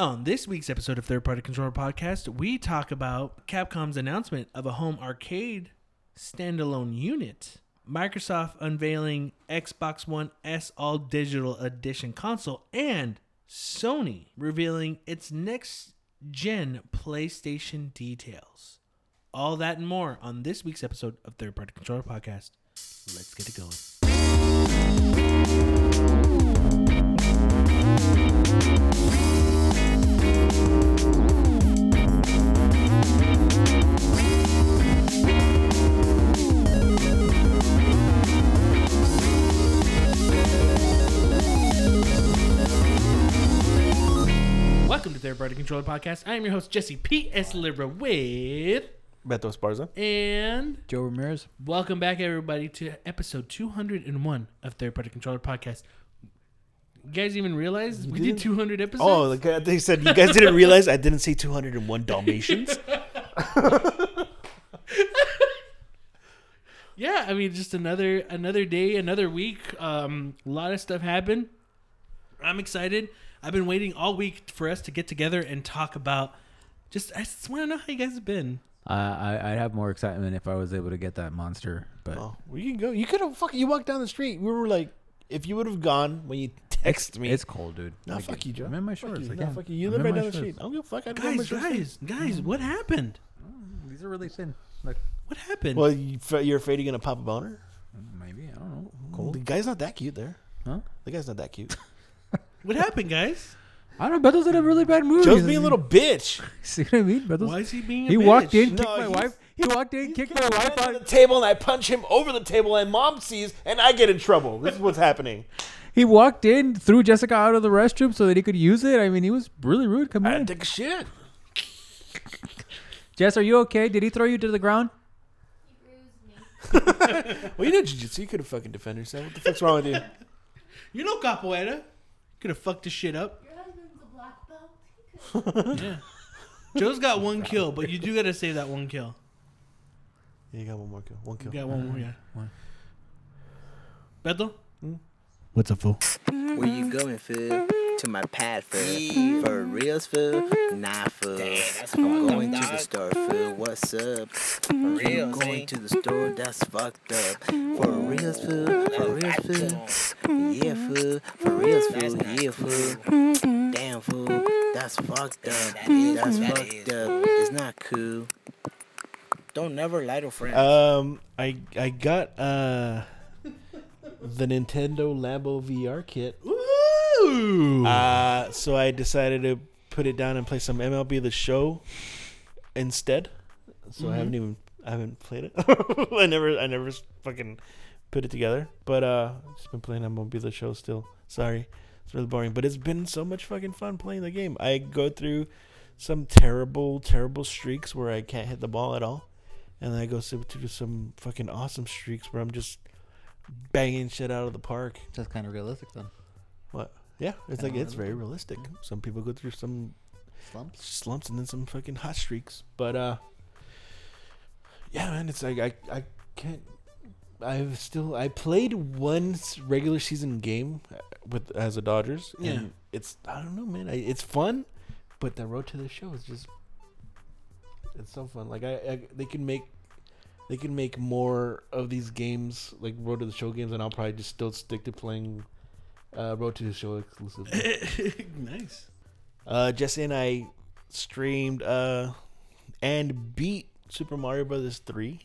On this week's episode of Third Party Controller Podcast, we talk about Capcom's announcement of a home arcade standalone unit, Microsoft unveiling Xbox One S All Digital Edition console, and Sony revealing its next gen PlayStation details. All that and more on this week's episode of Third Party Controller Podcast. Let's get it going. Welcome to Third Party Controller Podcast. I am your host, Jesse P.S. Libra with. Beto Esparza. And Joe Ramirez. welcome back, everybody, to episode 201 of Third Party Controller Podcast. You guys even realize we did 200 episodes? Oh, the guy, they said you guys didn't realize I didn't say 201 Dalmatians. yeah. I mean, just another another day, another week. Um, a lot of stuff happened. I'm excited. I've been waiting all week for us to get together and talk about. Just I just want to know how you guys have been. Uh, I, I'd have more excitement if I was able to get that monster, but oh, well, you can go. You could have fucking. You walked down the street. We were like, if you would have gone when you text me. it's cold, dude. Nah, Like, fuck you, Joe. I'm in my Fuck shorts. you. I Nah, can't. fuck you. You I'm live in right my down the shorts. street. I don't give a fuck. I'd go in my Guys, shorts. guys, guys, what happened? These are really thin. Like What happened? Well, you, f- you're afraid you're gonna pop a boner? maybe I don't know. Cold. The guy's not that cute there. huh? The guy's not that cute. what happened, guys? I don't know. Beto's in a really bad mood. Joe's He's- being a little bitch. See what I mean? Beto's, Why is he being? A he bitch? walked in, kicked No, my he's- wife. He walked in, kicked my wife on the table, and I punch him over the table, and mom sees, and I get in trouble. This is what's happening. He walked in, threw Jessica out of the restroom so that he could use it. I mean, he was really rude. Come I on, had to take a shit. Jess, are you okay? Did he throw you to the ground? He raised me. Well, you know jiu-jitsu. You could have fucking defended yourself. What the fuck's wrong with you? You know capoeira. Could have fucked this shit up. Your husband's a black belt. Yeah. Joe's got one kill, but you do gotta save that one kill. Yeah, you got one more kill. One You kill. got one more, yeah. One. Beto? Hmm? What's up, fool? Where you going, fool? To my pad, fool. For reals, fool? Nah, fool. I'm going to the store, fool. What's up? For real, I'm going to the store, that's fucked up. For reals, fool? For reals, fool? Yeah, fool. For reals, fool? Yeah, fool. Damn, fool. That's fucked up. That's fucked up. It's not cool. Don't never lie to friends. Um, I I got uh the Nintendo Labo VR kit. Ooh! Uh, so I decided to put it down and play some MLB The Show instead. So I haven't even I haven't played it. I never I never fucking put it together. But uh, just been playing MLB The Show still. Sorry, it's really boring. But it's been so much fucking fun playing the game. I go through some terrible terrible streaks where I can't hit the ball at all, and then I go through some fucking awesome streaks where I'm just banging shit out of the park. That's kind of realistic then. What? Yeah, it's like it's very realistic. Some people go through some Slumps. slumps and then some fucking hot streaks. But uh yeah, man, it's like I I can't I've still I played one regular season game uh, with as a Dodgers Yeah. and it's I don't know, man. I, it's fun, but the road to the show is just it's so fun. Like I, I they can make they can make more of these games like road to the show games and I'll probably just still stick to playing uh, road to the show exclusively. nice. Uh, Jesse and I streamed uh, and beat Super Mario Brothers three.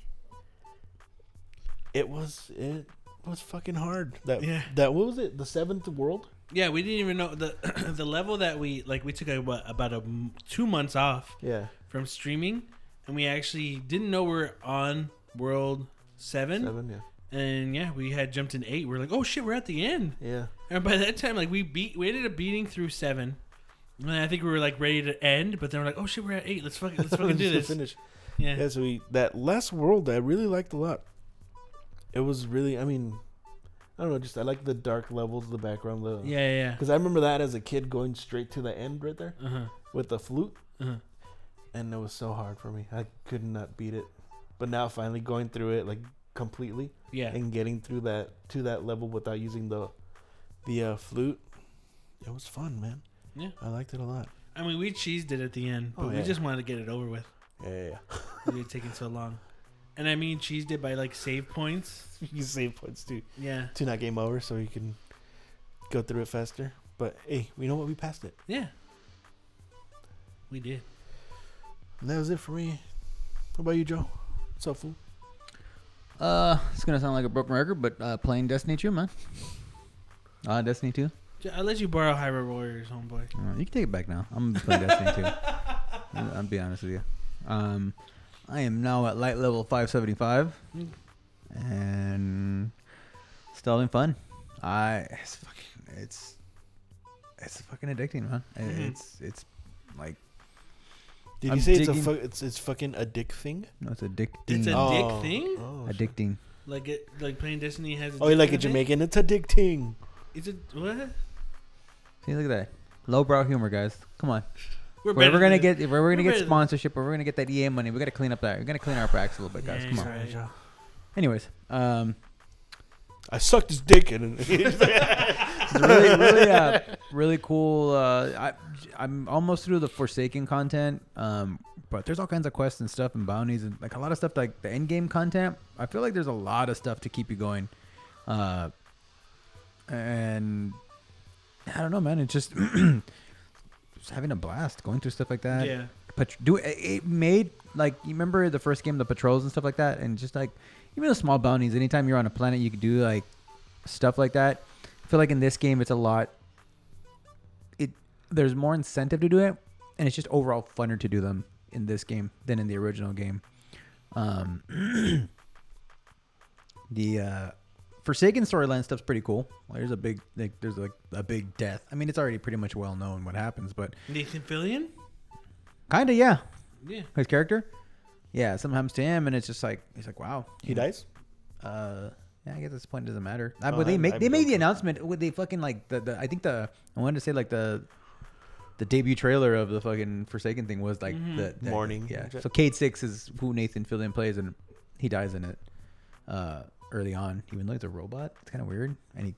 It was it was fucking hard. That Yeah. that what was it? The seventh world. Yeah, we didn't even know the the level that we like. We took a, what, about a two months off Yeah, from streaming, and we actually didn't know we are on World Seven. seven. Yeah, And yeah, we had jumped in eight. We are like, oh shit, we're at the end. yeah. And by that time, like we beat, we ended up beating through seven. And I think we were like ready to end, but then we're like, oh shit, we're at eight. Let's fucking let's fucking do this. Finish. Yeah. Yeah, so we that last world I really liked a lot. It was really, I mean, I don't know, just I like the dark levels, the background, the Yeah, yeah, Because I remember that as a kid going straight to the end right there. Uh-huh. with the flute. Uh-huh. and it was so hard for me. I could not beat it. But now finally going through it like completely Yeah. and getting through that to that level without using the the uh, flute, it was fun, man. Yeah. I liked it a lot. I mean, we cheesed it at the end, but Oh, we yeah. just wanted to get it over with. Yeah, yeah, yeah. We had taken so long. And I mean, cheesed it by like save points. you save points too Yeah. to not game over, so you can go through it faster. But hey, we know what we passed it. Yeah. We did. And that was it for me. What about you, Joe? What's up, fool? Uh, it's gonna sound like a broken record, but uh, playing Destiny 2, man. Uh, Destiny 2. J- I'll let you borrow Hyrule Warriors, homeboy. Uh, you can take it back now. I'm gonna be playing Destiny 2. I'll, I'll be honest with you. Um, I am now at light level 575, Mm. and still having fun. I it's fucking it's it's fucking addicting, man. It- Mhm. It's it's like Did I'm you say it's a digging- fu- it's it's fucking a dick thing? no, it's addicting. It's a Oh. dick thing? Oh, shit. addicting. Like it, like playing Destiny has. A oh, you dick like in a it? Jamaican? It's a dick ting. Is it what? See, look at that. Lowbrow humor, guys. Come on. We're If we're better gonna than- get if we're gonna get better than- sponsorship, if we're gonna get that EA money, we gotta clean up that. We're gonna clean our backs a little bit, guys. Yeah, Come on. sorry. Anyways, um, I sucked his dick and it's really, really, uh, really cool. Uh, I, I'm almost through the Forsaken content, um, but there's all kinds of quests and stuff and bounties and like a lot of stuff like the end game content. I feel like there's a lot of stuff to keep you going, uh, and I don't know, man. It's just, just having a blast going through stuff like that. Yeah. Pat- do it, it made like you remember the first game, the patrols and stuff like that, and just like even the small bounties. Anytime you're on a planet, you could do like stuff like that. I feel like in this game, it's a lot. It there's more incentive to do it, and it's just overall funner to do them in this game than in the original game. Um, the uh, Forsaken storyline stuff's pretty cool. Like, there's a big like there's like a big death. I mean, it's already pretty much well known what happens, but Nathan Fillion. kind of yeah, Yeah. his character. Yeah, something happens to him, and it's just like he's like, wow, he dies. uh, yeah, I guess at this point it doesn't matter. Uh, Oh, but they I- make I they made broke the it. announcement. Would they fucking like the, the I think the I wanted to say like the the debut trailer of the fucking Forsaken thing was like Mhm. the, the Morning. Yeah. So Cayde Six is who Nathan Fillion plays, and he dies in it uh, early on. Even though he's a robot, it's kind of weird, and he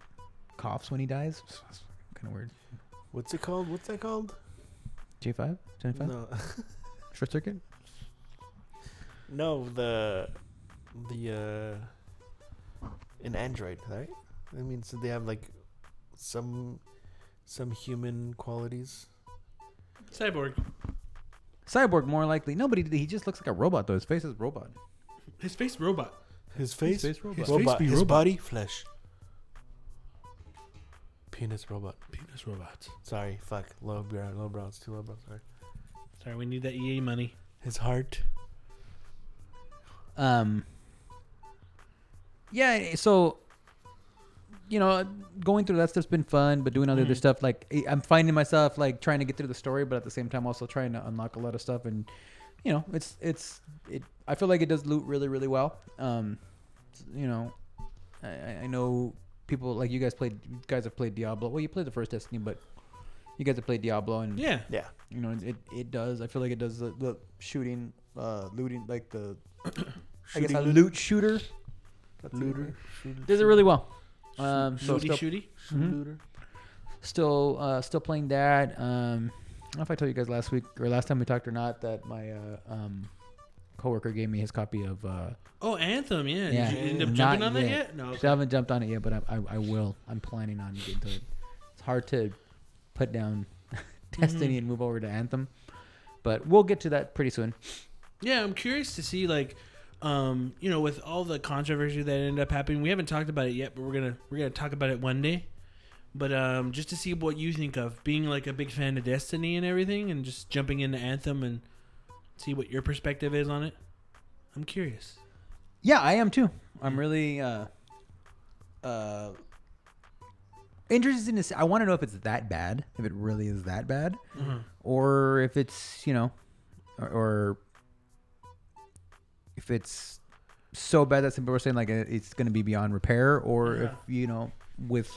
coughs when he dies. It's kind of weird. What's it called? What's that called? J five, J five, No, short circuit. no, the the uh, an android, right? I mean, so they have like some some human qualities. Cyborg. Cyborg more likely. Nobody. He just looks like a robot though. His face is robot. His face robot. His face, face robot. His face robot. be His robot. body, flesh. Penis robot. Penis robot. Sorry, fuck. Low brow, low brow. It's too low brow. Sorry. Sorry, we need that EA money. His heart. Um. Yeah, so you know, going through that stuff's been fun, but doing all the other Mhm. stuff, like I- I'm finding myself like trying to get through the story, but at the same time also trying to unlock a lot of stuff, and you know, it's it's it. I feel like it does loot really really well. Um, you know, I- I, I know people like you guys played. You guys have played Diablo. Well, you played the first Destiny, but you guys have played Diablo, and Yeah. Yeah. you know, it it does. I feel like it does the, the shooting, uh, looting, like the I guess a loot- loot shooter Looter. Shoot- does it really well. Um, so Shooty still, shooty. shoot Mhm. looter. still, uh, still playing that. Um, I don't know if I told you guys last week or last time we talked or not that my uh, um, coworker gave me his copy of. Uh, Oh, Anthem. Yeah. Yeah. Did you end up Not jumping on that yet. yet? No. Still haven't jumped on it yet, but I, I, I will. I'm planning on getting to it. It's hard to put down Destiny and move over to Anthem, but we'll get to that pretty soon. Yeah, I'm curious to see like, um, you know, with all the controversy that ended up happening. We haven't talked about it yet, but we're gonna we're gonna talk about it one day. But um, just to see what you think of being like a big fan of Destiny and everything, and just jumping into Anthem and see what your perspective is on it. I'm curious. Yeah, I am too. I'm really uh uh interested to see. I want to know if it's that bad, if it really is that bad, Mhm. or if it's you know, or, or if it's so bad that some people are saying like it's going to be beyond repair, or if you know with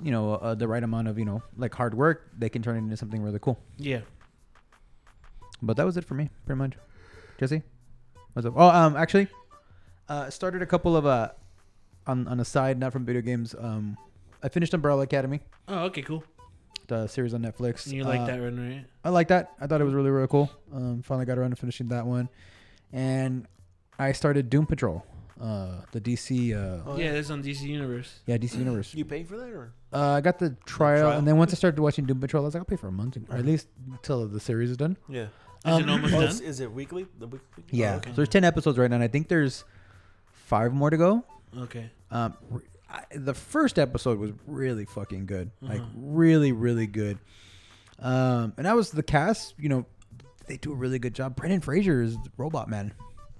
you know uh, the right amount of you know like hard work, they can turn it into something really cool. Yeah. But that was it for me, pretty much. Jesse, what's up? Oh, um, actually, uh, started a couple of uh, on on a side, not from video games. Um, I finished Umbrella Academy. Oh, okay, cool. the series on Netflix. You like Uh, that one, right? I like that. I thought it was really really cool. Um, finally got around to finishing that one, and I started Doom Patrol, uh, the DC. Uh, Oh, yeah, that's on DC Universe. yeah, DC Universe. You pay for that or? Uh, I got the trial, trial? and then once I started watching Doom Patrol, I was like, I'll pay for a month, or at least until the series is done. Yeah. Is it almost Oh, done? is, is it weekly? The weekly? Yeah. Oh, okay. So there's ten episodes right now, and I think there's five more to go. Okay. Um, re- I, the first episode was really fucking good, like Uh-huh. really, really good. Um, and that was the cast. You know, they do a really good job. Brendan Fraser is Robot Man.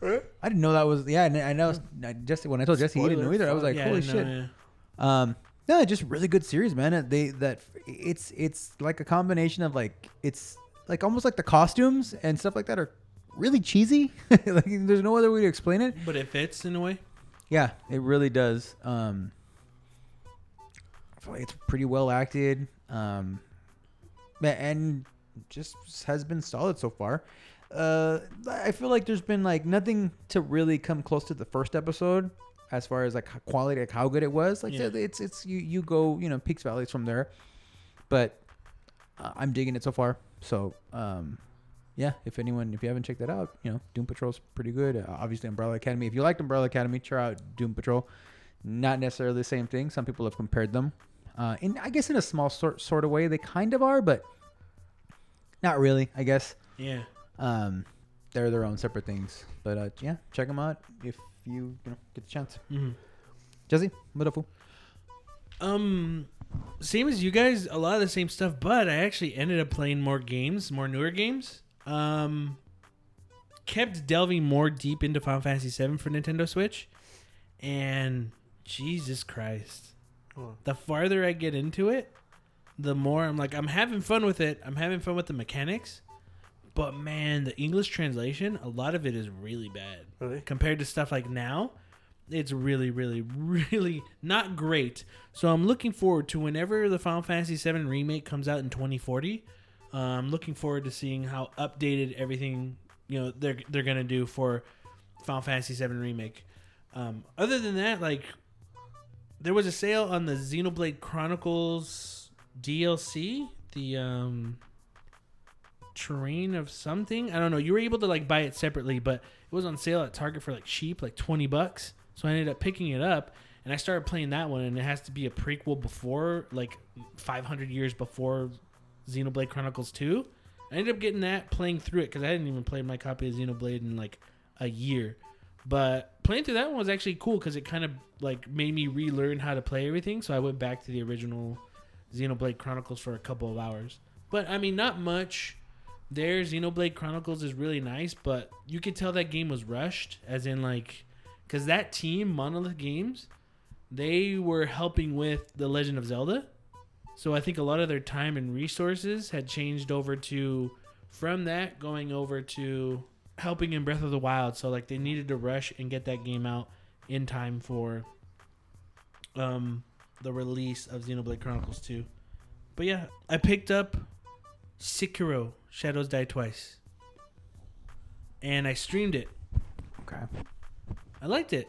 I didn't know that was yeah. And I know I- Jesse when I told Jesse he didn't know Spoiler, either. I was like, yeah, holy shit. know, yeah. Um, no, just really good series, man. They that it's it's like a combination of like it's like almost like the costumes and stuff like that are really cheesy. like there's no other way to explain it. But it fits in a way. Yeah, it really does. Um, I feel like it's pretty well acted. Um, and just has been solid so far. Uh, I feel like there's been like nothing to really come close to the first episode as far as like quality, like how good it was. Like Yeah. it's it's you you go you know peaks valleys from there, but uh, I'm digging it so far. So um, yeah, if anyone if you haven't checked that out, you know Doom Patrol's pretty good. Uh, obviously Umbrella Academy. If you liked Umbrella Academy, try out Doom Patrol. Not necessarily the same thing. Some people have compared them. Uh, in I guess in a small sort sort of way they kind of are, but not really. I guess Yeah. um, they're their own separate things. But uh, yeah, check them out if you you know get the chance. hmm Jesse, what up? fool? Um, same as you guys, a lot of the same stuff, but I actually ended up playing more games, more newer games. Um, kept delving more deep into Final Fantasy VII for Nintendo Switch, and Jesus Christ, Oh. the farther I get into it, the more I'm like, I'm having fun with it. I'm having fun with the mechanics, but man, the English translation, a lot of it is really bad Really? compared to stuff like now it's really really really not great so i'm looking forward to whenever the final fantasy VII remake comes out in 2040 uh, i'm looking forward to seeing how updated everything you know they're they're gonna do for final fantasy VII remake um, other than that like there was a sale on the xenoblade chronicles dlc the um terrain of something. I don't know. You were able to like buy it separately, but it was on sale at Target for like cheap, like 20 bucks. So I ended up picking it up and I started playing that one and it has to be a prequel before like 500 years before Xenoblade Chronicles 2. I ended up getting that playing through it cuz I hadn't even played my copy of Xenoblade in like a year. But playing through that one was actually cool cuz it kind of like made me relearn how to play everything. So I went back to the original Xenoblade Chronicles for a couple of hours. But I mean, not much there. Xenoblade chronicles is really nice but you could tell that game was rushed as in like because that team monolith games they were helping with the legend of zelda. So i think a lot of their time and resources had changed over to from that going over to helping in breath of the wild. So like they needed to rush and get that game out in time for um the release of xenoblade chronicles 2 but yeah i picked up Sekiro Shadows Die Twice. And I streamed it. Okay. I liked it.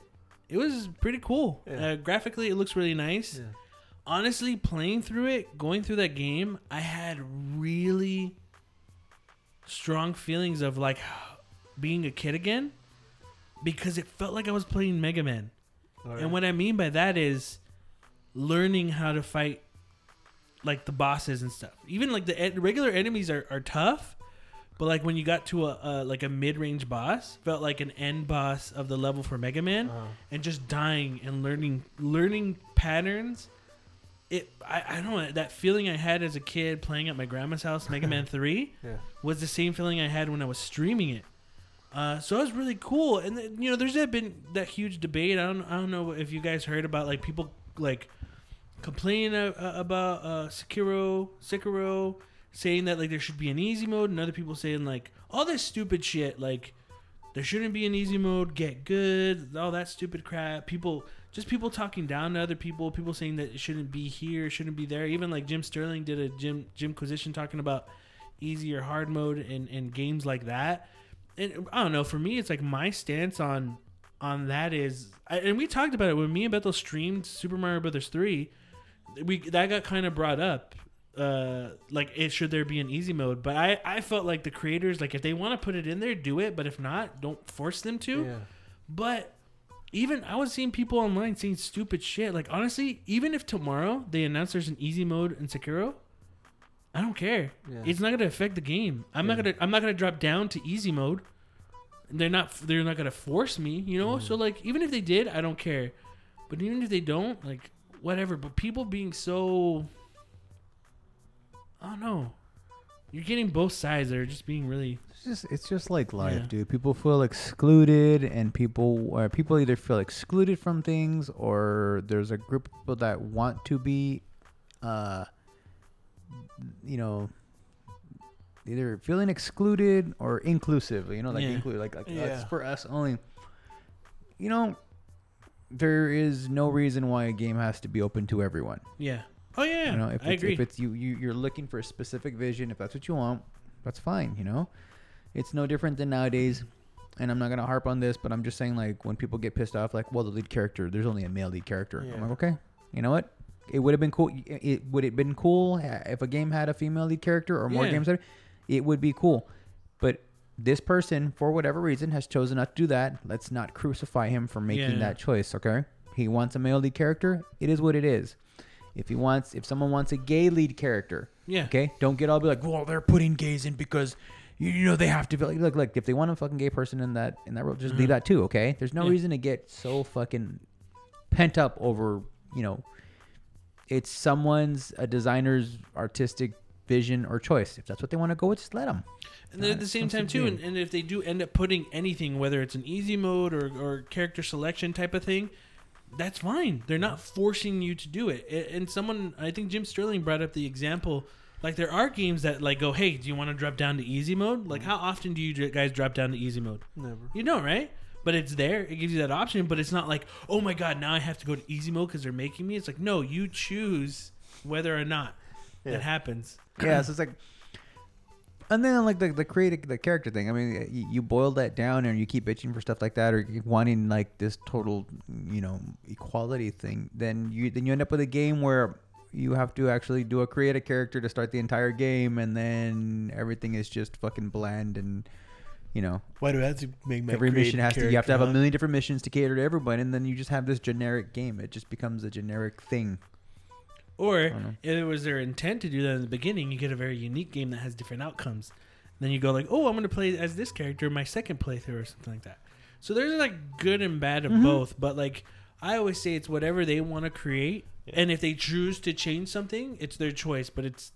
It was pretty cool. Yeah. Uh, graphically, it looks really nice. Yeah. Honestly, playing through it, going through that game, I had really strong feelings of like being a kid again because it felt like I was playing Mega Man. And what I mean by that is learning how to fight like the bosses and stuff. Even like the en- regular enemies are, are tough, but like when you got to a, a like a mid range boss, felt like an end boss of the level for Mega Man, Uh-huh. and just dying and learning learning patterns. It I, I don't know that feeling I had as a kid playing at my grandma's house, Mega Man Three Yeah. was the same feeling I had when I was streaming it. Uh, so it was really cool, and then, you know, there's been that huge debate. I don't, I don't know if you guys heard about like people like complaining uh, about uh, Sekiro, Sekiro, saying that like there should be an easy mode, and other people saying like all this stupid shit, like there shouldn't be an easy mode, get good, all that stupid crap. People, just people talking down to other people, people saying that it shouldn't be here, shouldn't be there. Even like Jim Sterling did a Jim Jimquisition talking about easy or hard mode in, in games like that. And I don't know. For me, it's like my stance on on that is, and we talked about it when me and Bethel streamed Super Mario Brothers three. We that got kind of brought up uh like it should there be an easy mode? But i i felt like the creators like if they want to put it in there do it but if not don't force them to. Yeah. but even i was seeing people online saying stupid shit. Like honestly even if tomorrow they announce there's an easy mode in sekiro i don't care. Yeah. it's not gonna affect the game. I'm not gonna i'm not gonna drop down to easy mode. They're not they're not gonna force me you know? So like even if they did i don't care. But even if they don't like whatever but people being so i don't know you're getting both sides that are just being really It's just it's just like life, Yeah. dude. People feel excluded, and people or people either feel excluded from things, or there's a group of people that want to be, uh, you know, either feeling excluded or inclusive. You know, like Yeah. include, like like Yeah. that's for us only. You know, there is no reason why a game has to be open to everyone. yeah oh yeah, You know, if i it's, agree if it's you, you, you're looking for a specific vision, if that's what you want, that's fine. You know, it's no different than nowadays. And I'm not gonna harp on this, but I'm just saying, like, when people get pissed off, like, well, the lead character, there's only a male lead character. Yeah. I'm like, okay, you know what? It would have been cool. It, it would have been cool eh, if a game had a female lead character, or more Yeah. games had. It would be cool, but this person, for whatever reason, has chosen not to do that. Let's not crucify him for making Yeah. that choice. Okay, he wants a male lead character. It is what it is. If he wants, if someone wants a gay lead character, yeah okay, don't get all be like, well, they're putting gays in because you, know they have to be like, look, look. If they want a fucking gay person in that in that role, just leave Mhm. that too. Okay, there's no Yeah. reason to get so fucking pent up over you know. It's someone's a designer's artistic vision or choice. If that's what they want to go with, just let them. And then at the same time too, and, and if they do end up putting anything, whether it's an easy mode or, or character selection type of thing, that's fine. They're not forcing you to do it. And someone, I think Jim Sterling brought up the example. Like there are games that like go, hey, do you want to drop down to easy mode? Like mm. how often do you guys drop down to easy mode? Never. You know, right? But it's there. It gives you that option. But it's not like, oh my god, now I have to go to easy mode because they're making me. It's like, no, you choose whether or not Yeah. it happens. Yeah, so it's like, and then like the the creative the character thing. I mean, you, you boil that down, and you keep bitching for stuff like that, or wanting like this total, you know, equality thing. Then you then you end up with a game where you have to actually do a create a character to start the entire game, and then everything is just fucking bland and. You know, Why do I have to make my every mission has to. You have to have a million different missions to cater to everybody, and then you just have this generic game. It just becomes a generic thing. Or if it was their intent to do that in the beginning, you get a very unique game that has different outcomes. Then you go like, oh, I'm going to play as this character in my second playthrough or something like that. So there's like good and bad of Mhm. both. But like I always say, it's whatever they want to create, Yeah. and if they choose to change something, it's their choice. But it's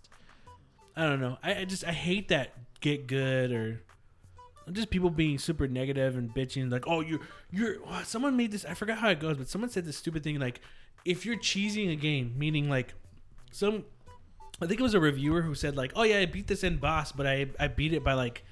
I don't know. I, I just I hate that get good or just people being super negative and bitching like, oh, you're you're. wow, someone made this. I forgot how it goes, but someone said this stupid thing like, if you're cheesing a game, meaning like some. I think it was a reviewer who said like, "Oh yeah, I beat this end boss, but I I beat it by like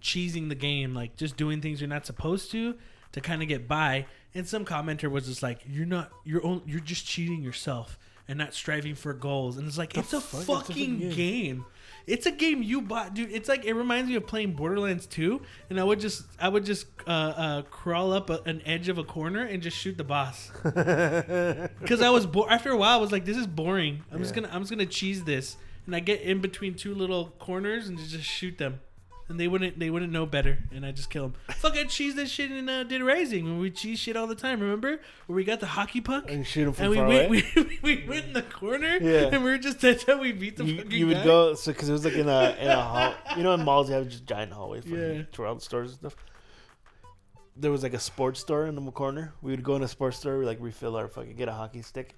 cheesing the game, like just doing things you're not supposed to to kind of get by." And some commenter was just like, "You're not you're only, you're just cheating yourself and not striving for goals." And it's like, The it's a fuck? It's a fucking fucking game. game. It's a game you bought, dude. It's like it reminds me of playing Borderlands 2, and I would just I would just uh, uh, crawl up a, an edge of a corner and just shoot the boss because I was after a while I was like, this is boring. I'm just gonna I'm just gonna cheese this, and I get in between two little corners and just shoot them, and they wouldn't they wouldn't know better, and I just kill them. Fuck, I cheese this shit in uh, Dead Rising when we cheese shit all the time. Remember where we got the hockey puck and shoot him from and we far went away. we, we went in the corner Yeah. and we were just that's how we beat the you, fucking you would guy. go so because it was like in a in a hall. You know, in malls you have just giant hallways for Yeah. throughout stores and stuff. There was like a sports store in the corner. We would go in a sports store, we like refill our fucking get a hockey stick,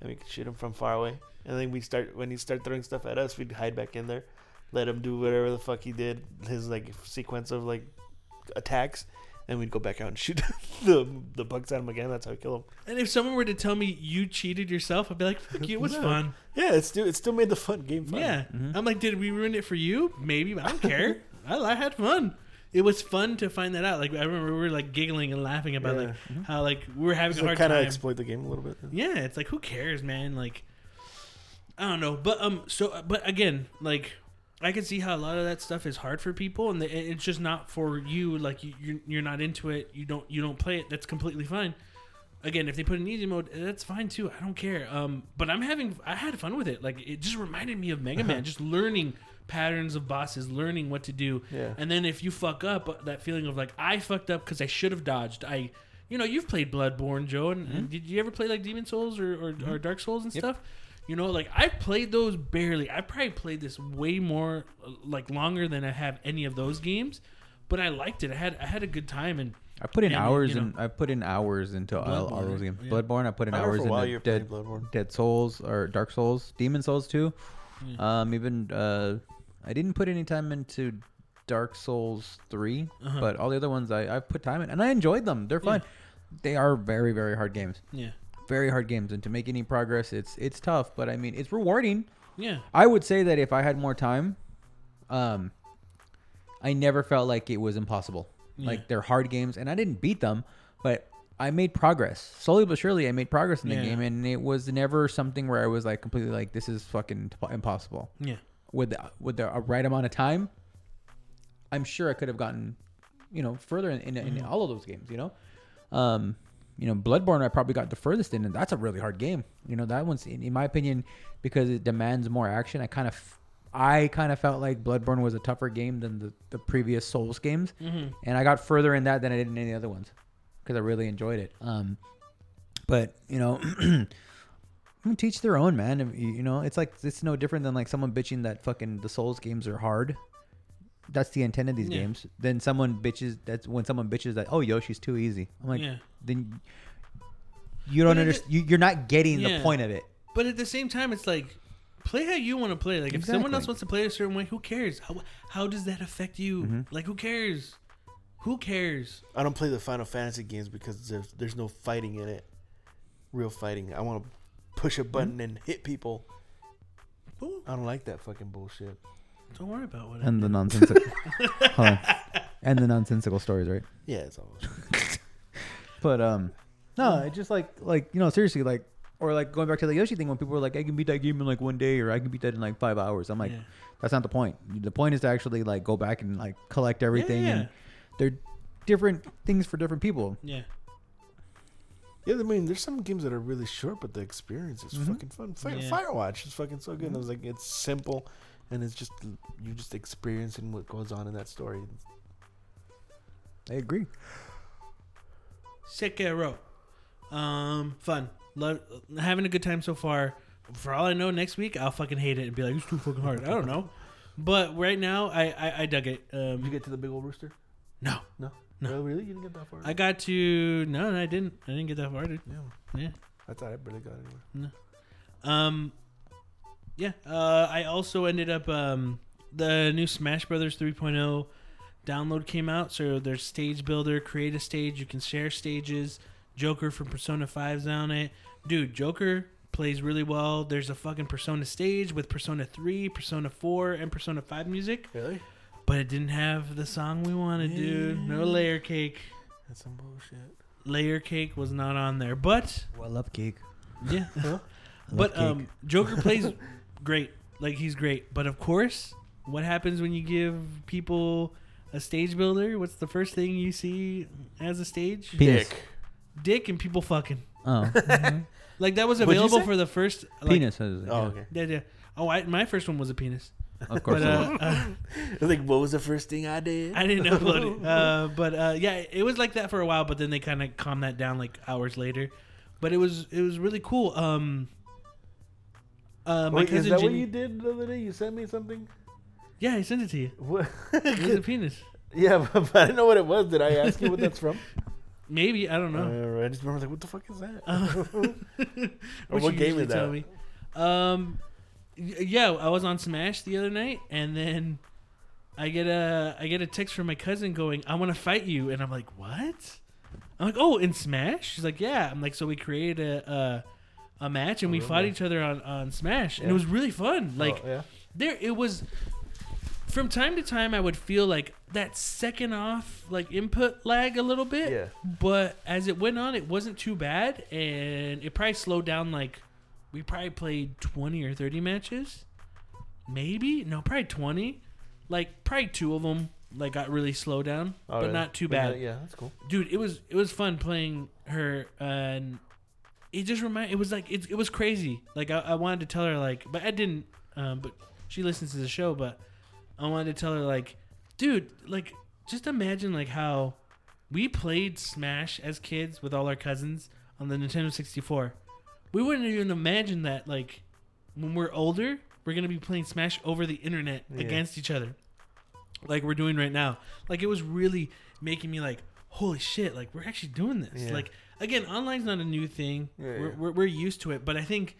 and we could shoot him from far away. And then we start when he start throwing stuff at us, we'd hide back in there, let him do whatever the fuck he did, his like sequence of like attacks, and we'd go back out and shoot the the bugs at him again. That's how we kill him. And if someone were to tell me you cheated yourself, I'd be like, fuck you, it was No. fun. Yeah, it still it still made the fun game fun. Yeah. Mhm. I'm like, did we ruin it for you? Maybe, but I don't care. I, I had fun. It was fun to find that out. Like I remember we were like giggling and laughing about Yeah. like how like we were having Just a hard kind of time. exploit the game a little bit. yeah, it's like who cares, man? Like I don't know, but um, so but again, like I can see how a lot of that stuff is hard for people, and the, it's just not for you. Like you, you're, you're not into it. You don't you don't play it. That's completely fine. again, if they put an easy mode, that's fine too. I don't care. Um, but I'm having I had fun with it. Like it just reminded me of Mega Man, just learning patterns of bosses, learning what to do. Yeah. And then if you fuck up, uh, that feeling of like I fucked up because I should have dodged. I, you know, you've played Bloodborne, Joe, and, and did you ever play like Demon Souls or or, or Dark Souls and stuff? You know, like I played those barely. I probably played this way more, uh, like longer than I have any of those games. But I liked it. I had I had a good time and. I put in And, hours you know- and I put in hours into all, all those games. yeah. Bloodborne, I put in I hours for a while into you were playing Dead, Bloodborne. Dead Souls or Dark Souls, Demon Souls too. Um, even uh, I didn't put any time into Dark Souls 3 Uh-huh. but all the other ones I I've put time in and I enjoyed them. They're fun. They are very very hard games. Yeah. Very hard games, and to make any progress, it's it's tough. But I mean, it's rewarding. Yeah. I would say that if I had more time, um, I never felt like it was impossible. Yeah. Like they're hard games, and I didn't beat them, but I made progress slowly but surely. I made progress in the Yeah. game, and it was never something where I was like completely like this is fucking t- impossible. Yeah. With the, with the uh, right amount of time, I'm sure I could have gotten, you know, further in, in, in Mm-hmm. all of those games. You know, um, you know, Bloodborne I probably got the furthest in, and that's a really hard game. You know, that one's in, in my opinion because it demands more action. I kind of, I kind of felt like Bloodborne was a tougher game than the, the previous Souls games, Mm-hmm. and I got further in that than I did in any other ones because I really enjoyed it. Um, but you know. Teach their own, man. You you know, it's like it's no different than like someone bitching that fucking the Souls games are hard. That's the intent of these Yeah. games. Then someone bitches. That's when someone bitches that oh Yoshi's too easy. I'm like, Yeah. then you don't understand. You, you're not getting Yeah. the point of it. But at the same time, it's like play how you want to play. Like if someone else wants to play a certain way, who cares? How how does that affect you? Mm-hmm. Like who cares? Who cares? I don't play the Final Fantasy games because there's there's no fighting in it. Real fighting. I want to push a button Mm-hmm. and hit people. Ooh, I don't like that fucking bullshit. Don't worry about what. And the nonsensical, hold on. and the nonsensical stories, right? Yeah, it's all. But um, no, it's just like like you know seriously like or like going back to the Yoshi thing when people were like I can beat that game in like one day or I can beat that in like five hours. I'm like Yeah. that's not the point. The point is to actually like go back and like collect everything yeah. and they're different things for different people. Yeah. Yeah, I mean, there's some games that are really short, but the experience is Mm-hmm. fucking fun. Fire, Yeah. Firewatch is fucking so good. I was like, it's simple, and it's just you just experiencing what goes on in that story. I agree. Sekiro. Um, fun. Love having a good time so far. For all I know, next week I'll fucking hate it and be like, it's too fucking hard. I don't know. But right now, I I, I dug it. Did you Um, get to the big old rooster? no, No, No. Oh, really? You didn't get that far? I got to no, no, I didn't. I didn't get that far. Dude. yeah, Yeah. I thought I barely got anywhere. No. Um, yeah. Uh, I also ended up um the new Smash Brothers 3.0 download came out. So there's Stage Builder, create a stage. You can share stages. Joker from Persona 5's on it. Dude, Joker plays really well. There's a fucking Persona stage with Persona 3, Persona 4, and Persona 5 music, Really? but it didn't have the song we wanted, dude. No layer cake. That's some bullshit. Layer cake was not on there, but Well, I love cake. yeah. I love But cake. um, Joker plays great. Like he's great. But of course, what happens when you give people a stage builder? What's the first thing you see as a stage? Penis. Dick. Dick and people fucking. Oh, Like that was What'd you available say? for the first like, penis. is- Oh, yeah, okay. Yeah, yeah. Oh, I, my first one was a penis. Of course. But it uh, uh, like, what was the first thing I did? I didn't upload it. Uh, but uh, yeah, it was like that for a while. But then they kind of calmed that down like hours later. But it was it was really cool. Um, uh, my Wait, is cousin that what you did the other day? You sent me something? Yeah, I sent it to you. What? It was a penis. yeah, but, I didn't know what it was. Did I ask you what that's from? Maybe I don't know. Uh, I just remember like, what the fuck is that? What, Or what you game is that? me. Um, yeah, I was on Smash the other night, and then I get a I get a text from my cousin going, "I want to fight you," and I'm like, "What?" I'm like, "Oh, in Smash?" She's like, "Yeah." I'm like, "So we created a a, a match, and we fought each other on on Smash, and it was really fun. Oh, like, Oh, yeah. there it was from time to time i would feel like that second off like input lag a little bit Yeah. but as it went on it wasn't too bad and it probably slowed down like we probably played 20 or 30 matches maybe no probably 20 like probably two of them like got really slow down, Oh, but not too uh, bad. Yeah, that's cool. Dude, it was it was fun playing her, and it just remind. It was like it, it was crazy. Like I, I wanted to tell her like, but I didn't. Um, but she listens to the show, but I wanted to tell her like, dude, like just imagine like how we played Smash as kids with all our cousins on the Nintendo 64. We wouldn't even imagine that like when we're older, we're gonna be playing Smash over the internet Yeah. against each other, like we're doing right now. Like it was really making me like, holy shit! Like we're actually doing this. Yeah. Like again, online's not a new thing. Yeah, we're, yeah. We're, we're used to it, but I think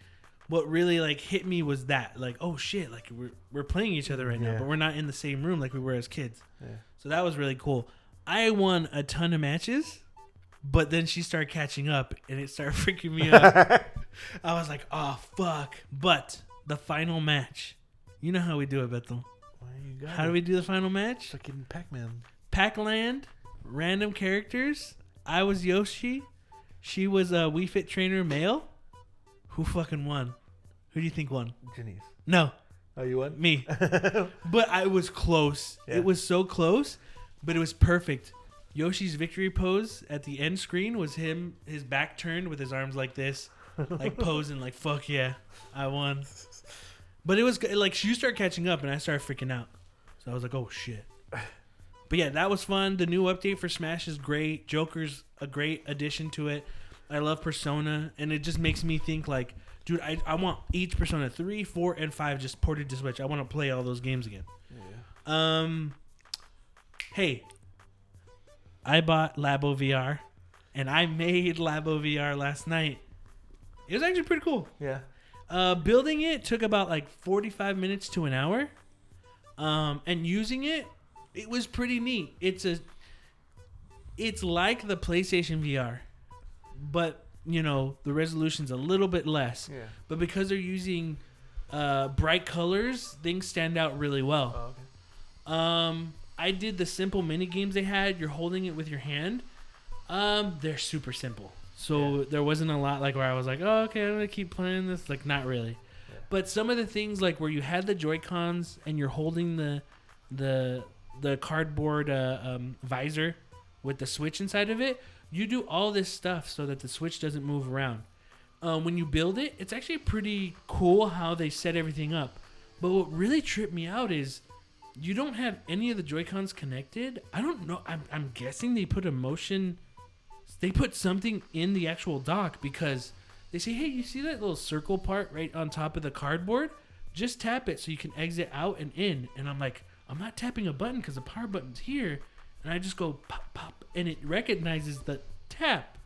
what really like hit me was that like, oh shit! Like we're we're playing each other right now, Yeah. but we're not in the same room like we were as kids. Yeah. So that was really cool. I won a ton of matches, but then she started catching up and it started freaking me out. I was like, oh, fuck. But the final match, you know how we do it, Bethel. Why you got How do we do the final match? Fucking Pac-Man. Pac-Land, random characters. I was Yoshi. She was a Wii Fit trainer male. Who fucking won? Who do you think won? Jenny's. No, Oh, you won? me. but I was close. Yeah. It was so close, but it was perfect. Yoshi's victory pose at the end screen was him, his back turned with his arms like this, like posing, like "fuck yeah, I won." But it was like you start catching up, and I started freaking out. So I was like, "Oh shit!" But yeah, that was fun. The new update for Smash is great. Joker's a great addition to it. I love Persona, and it just makes me think like, dude, I, I want each Persona three, four, and five just ported to Switch. I want to play all those games again. Yeah. Um, hey, I bought Labo VR, and I made Labo VR last night. It was actually pretty cool. Yeah. Uh, building it took about like 45 minutes to an hour. Um, and using it, it was pretty neat. It's a, it's like the PlayStation VR, but you know the resolution's a little bit less. Yeah. But because they're using uh, bright colors, things stand out really well. Oh, okay. Um, I did the simple mini games they had. You're holding it with your hand. Um, they're super simple. So Yeah. there wasn't a lot like where I was like, oh, okay, I'm gonna keep playing this. Like, not really. Yeah. But some of the things like where you had the Joy Cons and you're holding the the the cardboard uh, um, visor with the switch inside of it, you do all this stuff so that the switch doesn't move around. Um, when you build it, it's actually pretty cool how they set everything up. But what really tripped me out is you don't have any of the Joy Cons connected. I don't know. I'm, I'm guessing they put a motion. They put something in the actual dock because they say, hey, you see that little circle part right on top of the cardboard? Just tap it so you can exit out and in. And I'm like, I'm not tapping a button because the power button's here. And I just go pop, pop, and it recognizes the tap.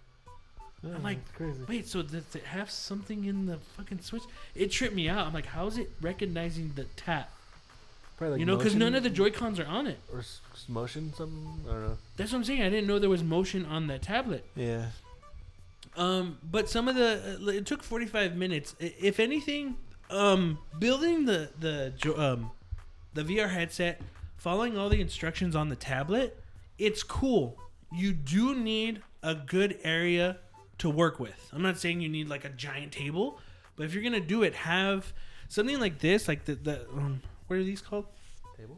I'm like, crazy. Wait, so does it have something in the fucking switch? It tripped me out. I'm like, how is it recognizing the tap? Probably like you know, because none of the Joy Cons are on it. or s- s- motion something. I don't know. That's what I'm saying. I didn't know there was motion on that tablet. Yeah. Um, but some of the uh, it took 45 minutes. If anything, um, building the the um, the VR headset, following all the instructions on the tablet, it's cool. You do need a good area to work with. I'm not saying you need like a giant table, but if you're gonna do it, have something like this, like the the um, what are these called? Tables.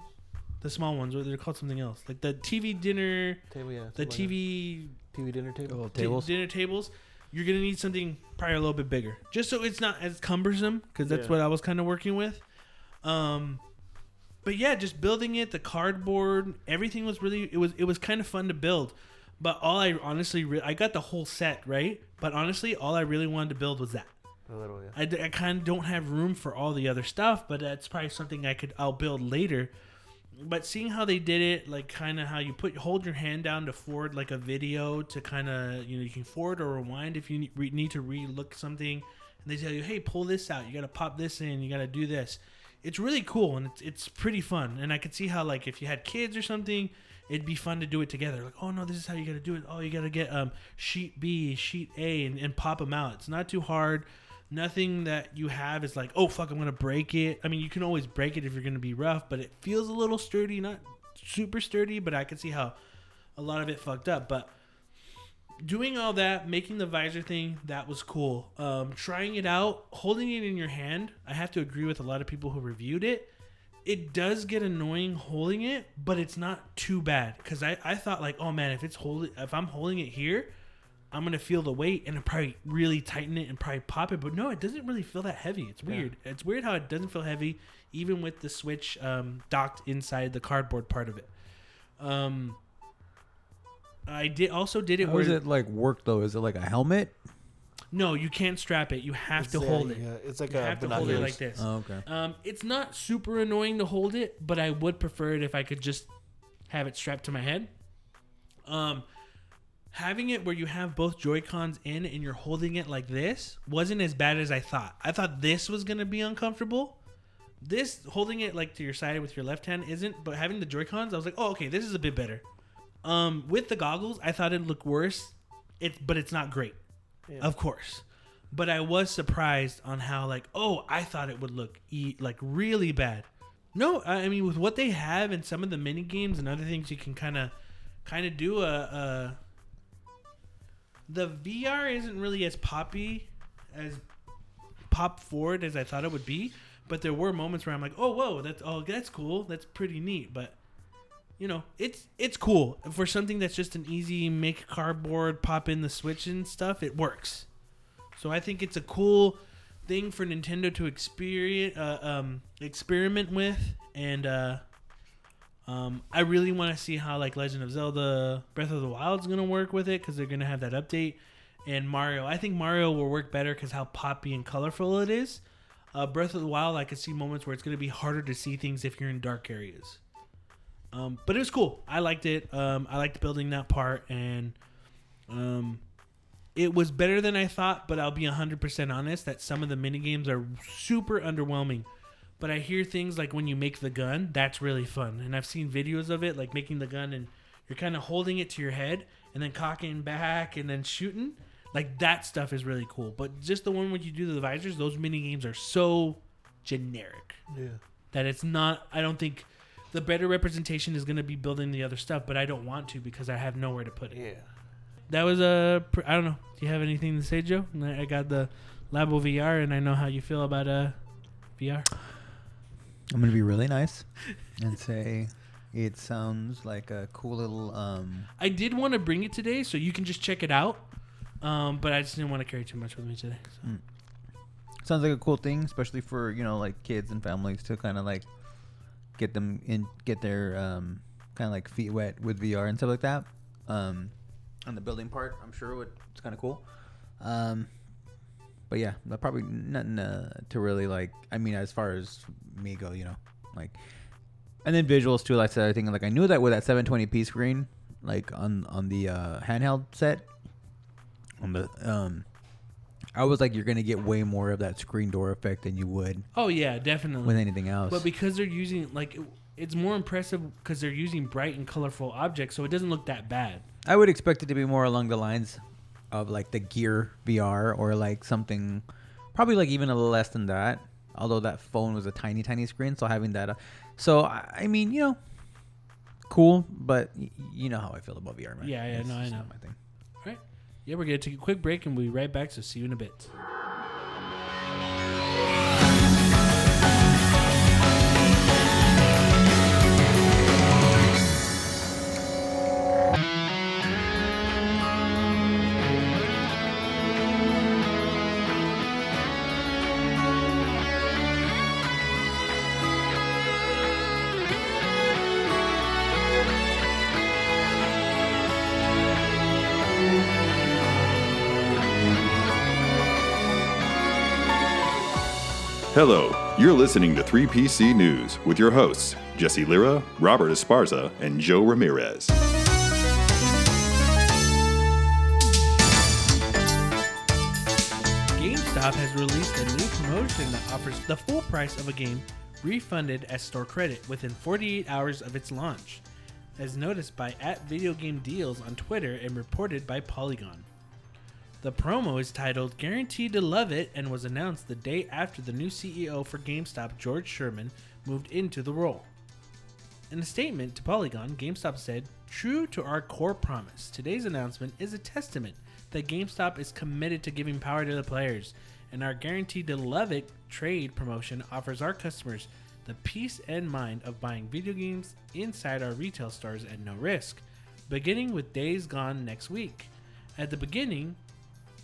The small ones, or they're called something else, like the TV dinner, Table. Yeah. the like TV. TV dinner table. Little t- tables. dinner tables, you're gonna need something probably a little bit bigger, just so it's not as cumbersome. Because that's Yeah. what I was kind of working with. Um, but yeah, just building it, the cardboard, everything was really it was it was kind of fun to build. But all I honestly re- I got the whole set right, but honestly, all I really wanted to build was that. A little. Yeah. I, I kind of don't have room for all the other stuff, but that's probably something I could I'll build later. But seeing how they did it, like kind of how you put hold your hand down to forward like a video to kind of you know you can forward or rewind if you need to re-look something, and they tell you hey pull this out, you got to pop this in, you got to do this. It's really cool and it's it's pretty fun, and I could see how like if you had kids or something, it'd be fun to do it together. Like oh no, this is how you got to do it. Oh you got to get um sheet B, sheet A, and, and pop them out. It's not too hard nothing that you have is like, oh fuck, I'm gonna break it. I mean, you can always break it if you're gonna be rough, but it feels a little sturdy, not super sturdy, but I can see how a lot of it fucked up. But doing all that, making the visor thing, that was cool. Um, trying it out, holding it in your hand, I have to agree with a lot of people who reviewed it. it does get annoying holding it, but it's not too bad because I, I thought like, oh man, if it's holding, if I'm holding it here, I'm gonna feel the weight and it probably really tighten it and probably pop it. But no, it doesn't really feel that heavy. It's weird. It's weird how it doesn't feel heavy, even with the switch um, docked inside the cardboard part of it. Um, I did also did it How where does it like work though? Is it like a helmet? no, you can't strap it. You have It's, to hold it. yeah, it's like You a have to hold it binoculars. like this. Oh, okay. Um, it's not super annoying to hold it, but I would prefer it if I could just have it strapped to my head. Um, having it where you have both Joy Cons in and you're holding it like this wasn't as bad as I thought. I thought this was gonna be uncomfortable. This holding it like to your side with your left hand isn't, but having the Joy Cons, I was like, oh okay, this is a bit better. Um, with the goggles, I thought it looked worse. It's but it's not great, Yeah. of course. But I was surprised on how like, oh, I thought it would look e- like really bad. No, I I mean with what they have and some of the mini games and other things you can kind of kind of do a, a the VR isn't really as poppy as pop forward as I thought it would be, but there were moments where I'm like, "Oh, whoa, that's oh, that's cool. That's pretty neat." But you know, it's it's cool for something that's just an easy make cardboard, pop in the switch and stuff. It works. So I think it's a cool thing for Nintendo to experience, uh, um, experiment with, and uh, um, I really want to see how like Legend of Zelda: Breath of the Wild is gonna work with it because they're gonna have that update. And Mario, I think Mario will work better because how poppy and colorful it is. Uh, Breath of the Wild, I could see moments where it's gonna be harder to see things if you're in dark areas. Um, but it was cool. I liked it. Um, I liked building that part, and um, it was better than I thought. But I'll be hundred percent honest that some of the mini games are super underwhelming. But I hear things like when you make the gun, that's really fun. And I've seen videos of it, like making the gun and you're kind of holding it to your head and then cocking back and then shooting. Like that stuff is really cool. But just the one when you do the visors, those mini games are so generic Yeah. that it's not. I don't think the better representation is going to be building the other stuff, but I don't want to because I have nowhere to put it. Yeah. That was a. I don't know. Do you have anything to say, Joe? I I got the Labo VR, and I know how you feel about uh VR. I'm gonna be really nice and say it sounds like a cool little um I did want to bring it today, so you can just check it out. Um, but I just didn't want to carry too much with me today. So. sounds like a cool thing, especially for you know like kids and families to kind of like get them in, get their um kind of like feet wet with VR and stuff like that. Um, on the building part, I'm sure would, it's kind of cool. Um, but yeah, probably nothing uh, to really like. I mean, as far as me go, you know, like, and then visuals too. Like I said, I think like I knew that with that 720p screen, like on on the uh, handheld set, on the um, I was like, you're gonna get way more of that screen door effect than you would Oh yeah, definitely. with anything else. But because they're using like it, it's more impressive because they're using bright and colorful objects, so it doesn't look that bad. I would expect it to be more along the lines of like the Gear VR or like something, probably like even a little less than that. Although that phone was a tiny, tiny screen, so having that, uh, so I, I mean, you know, cool, but y- you know how I feel about VR, man. Yeah, yeah, no, I just know. not my thing. Yeah, we're gonna take a quick break and we'll be right back. So see you in a bit. Hello, you're listening to 3PC News with your hosts, Jesse Lira, Robert Esparza, and Joe Ramirez. GameStop has released a new promotion that offers the full price of a game refunded as store credit within 48 hours of its launch, as noticed by at Video Game Deals on Twitter and reported by Polygon. The promo is titled Guaranteed to Love It and was announced the day after the new CEO for GameStop, George Sherman, moved into the role. In a statement to Polygon, GameStop said, True to our core promise, today's announcement is a testament that GameStop is committed to giving power to the players, and our guaranteed to love it trade promotion offers our customers the peace and mind of buying video games inside our retail stores at no risk, beginning with Days Gone next week. At the beginning,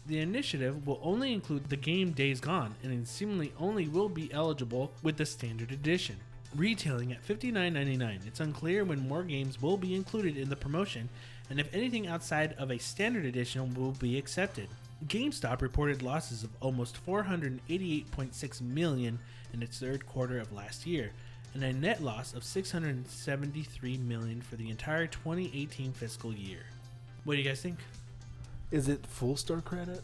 the initiative will only include the game Days Gone and seemingly only will be eligible with the standard edition. Retailing at $59.99, it's unclear when more games will be included in the promotion and if anything outside of a standard edition will be accepted. GameStop reported losses of almost 488.6 million in its third quarter of last year and a net loss of 673 million for the entire 2018 fiscal year. What do you guys think? Is it full store credit?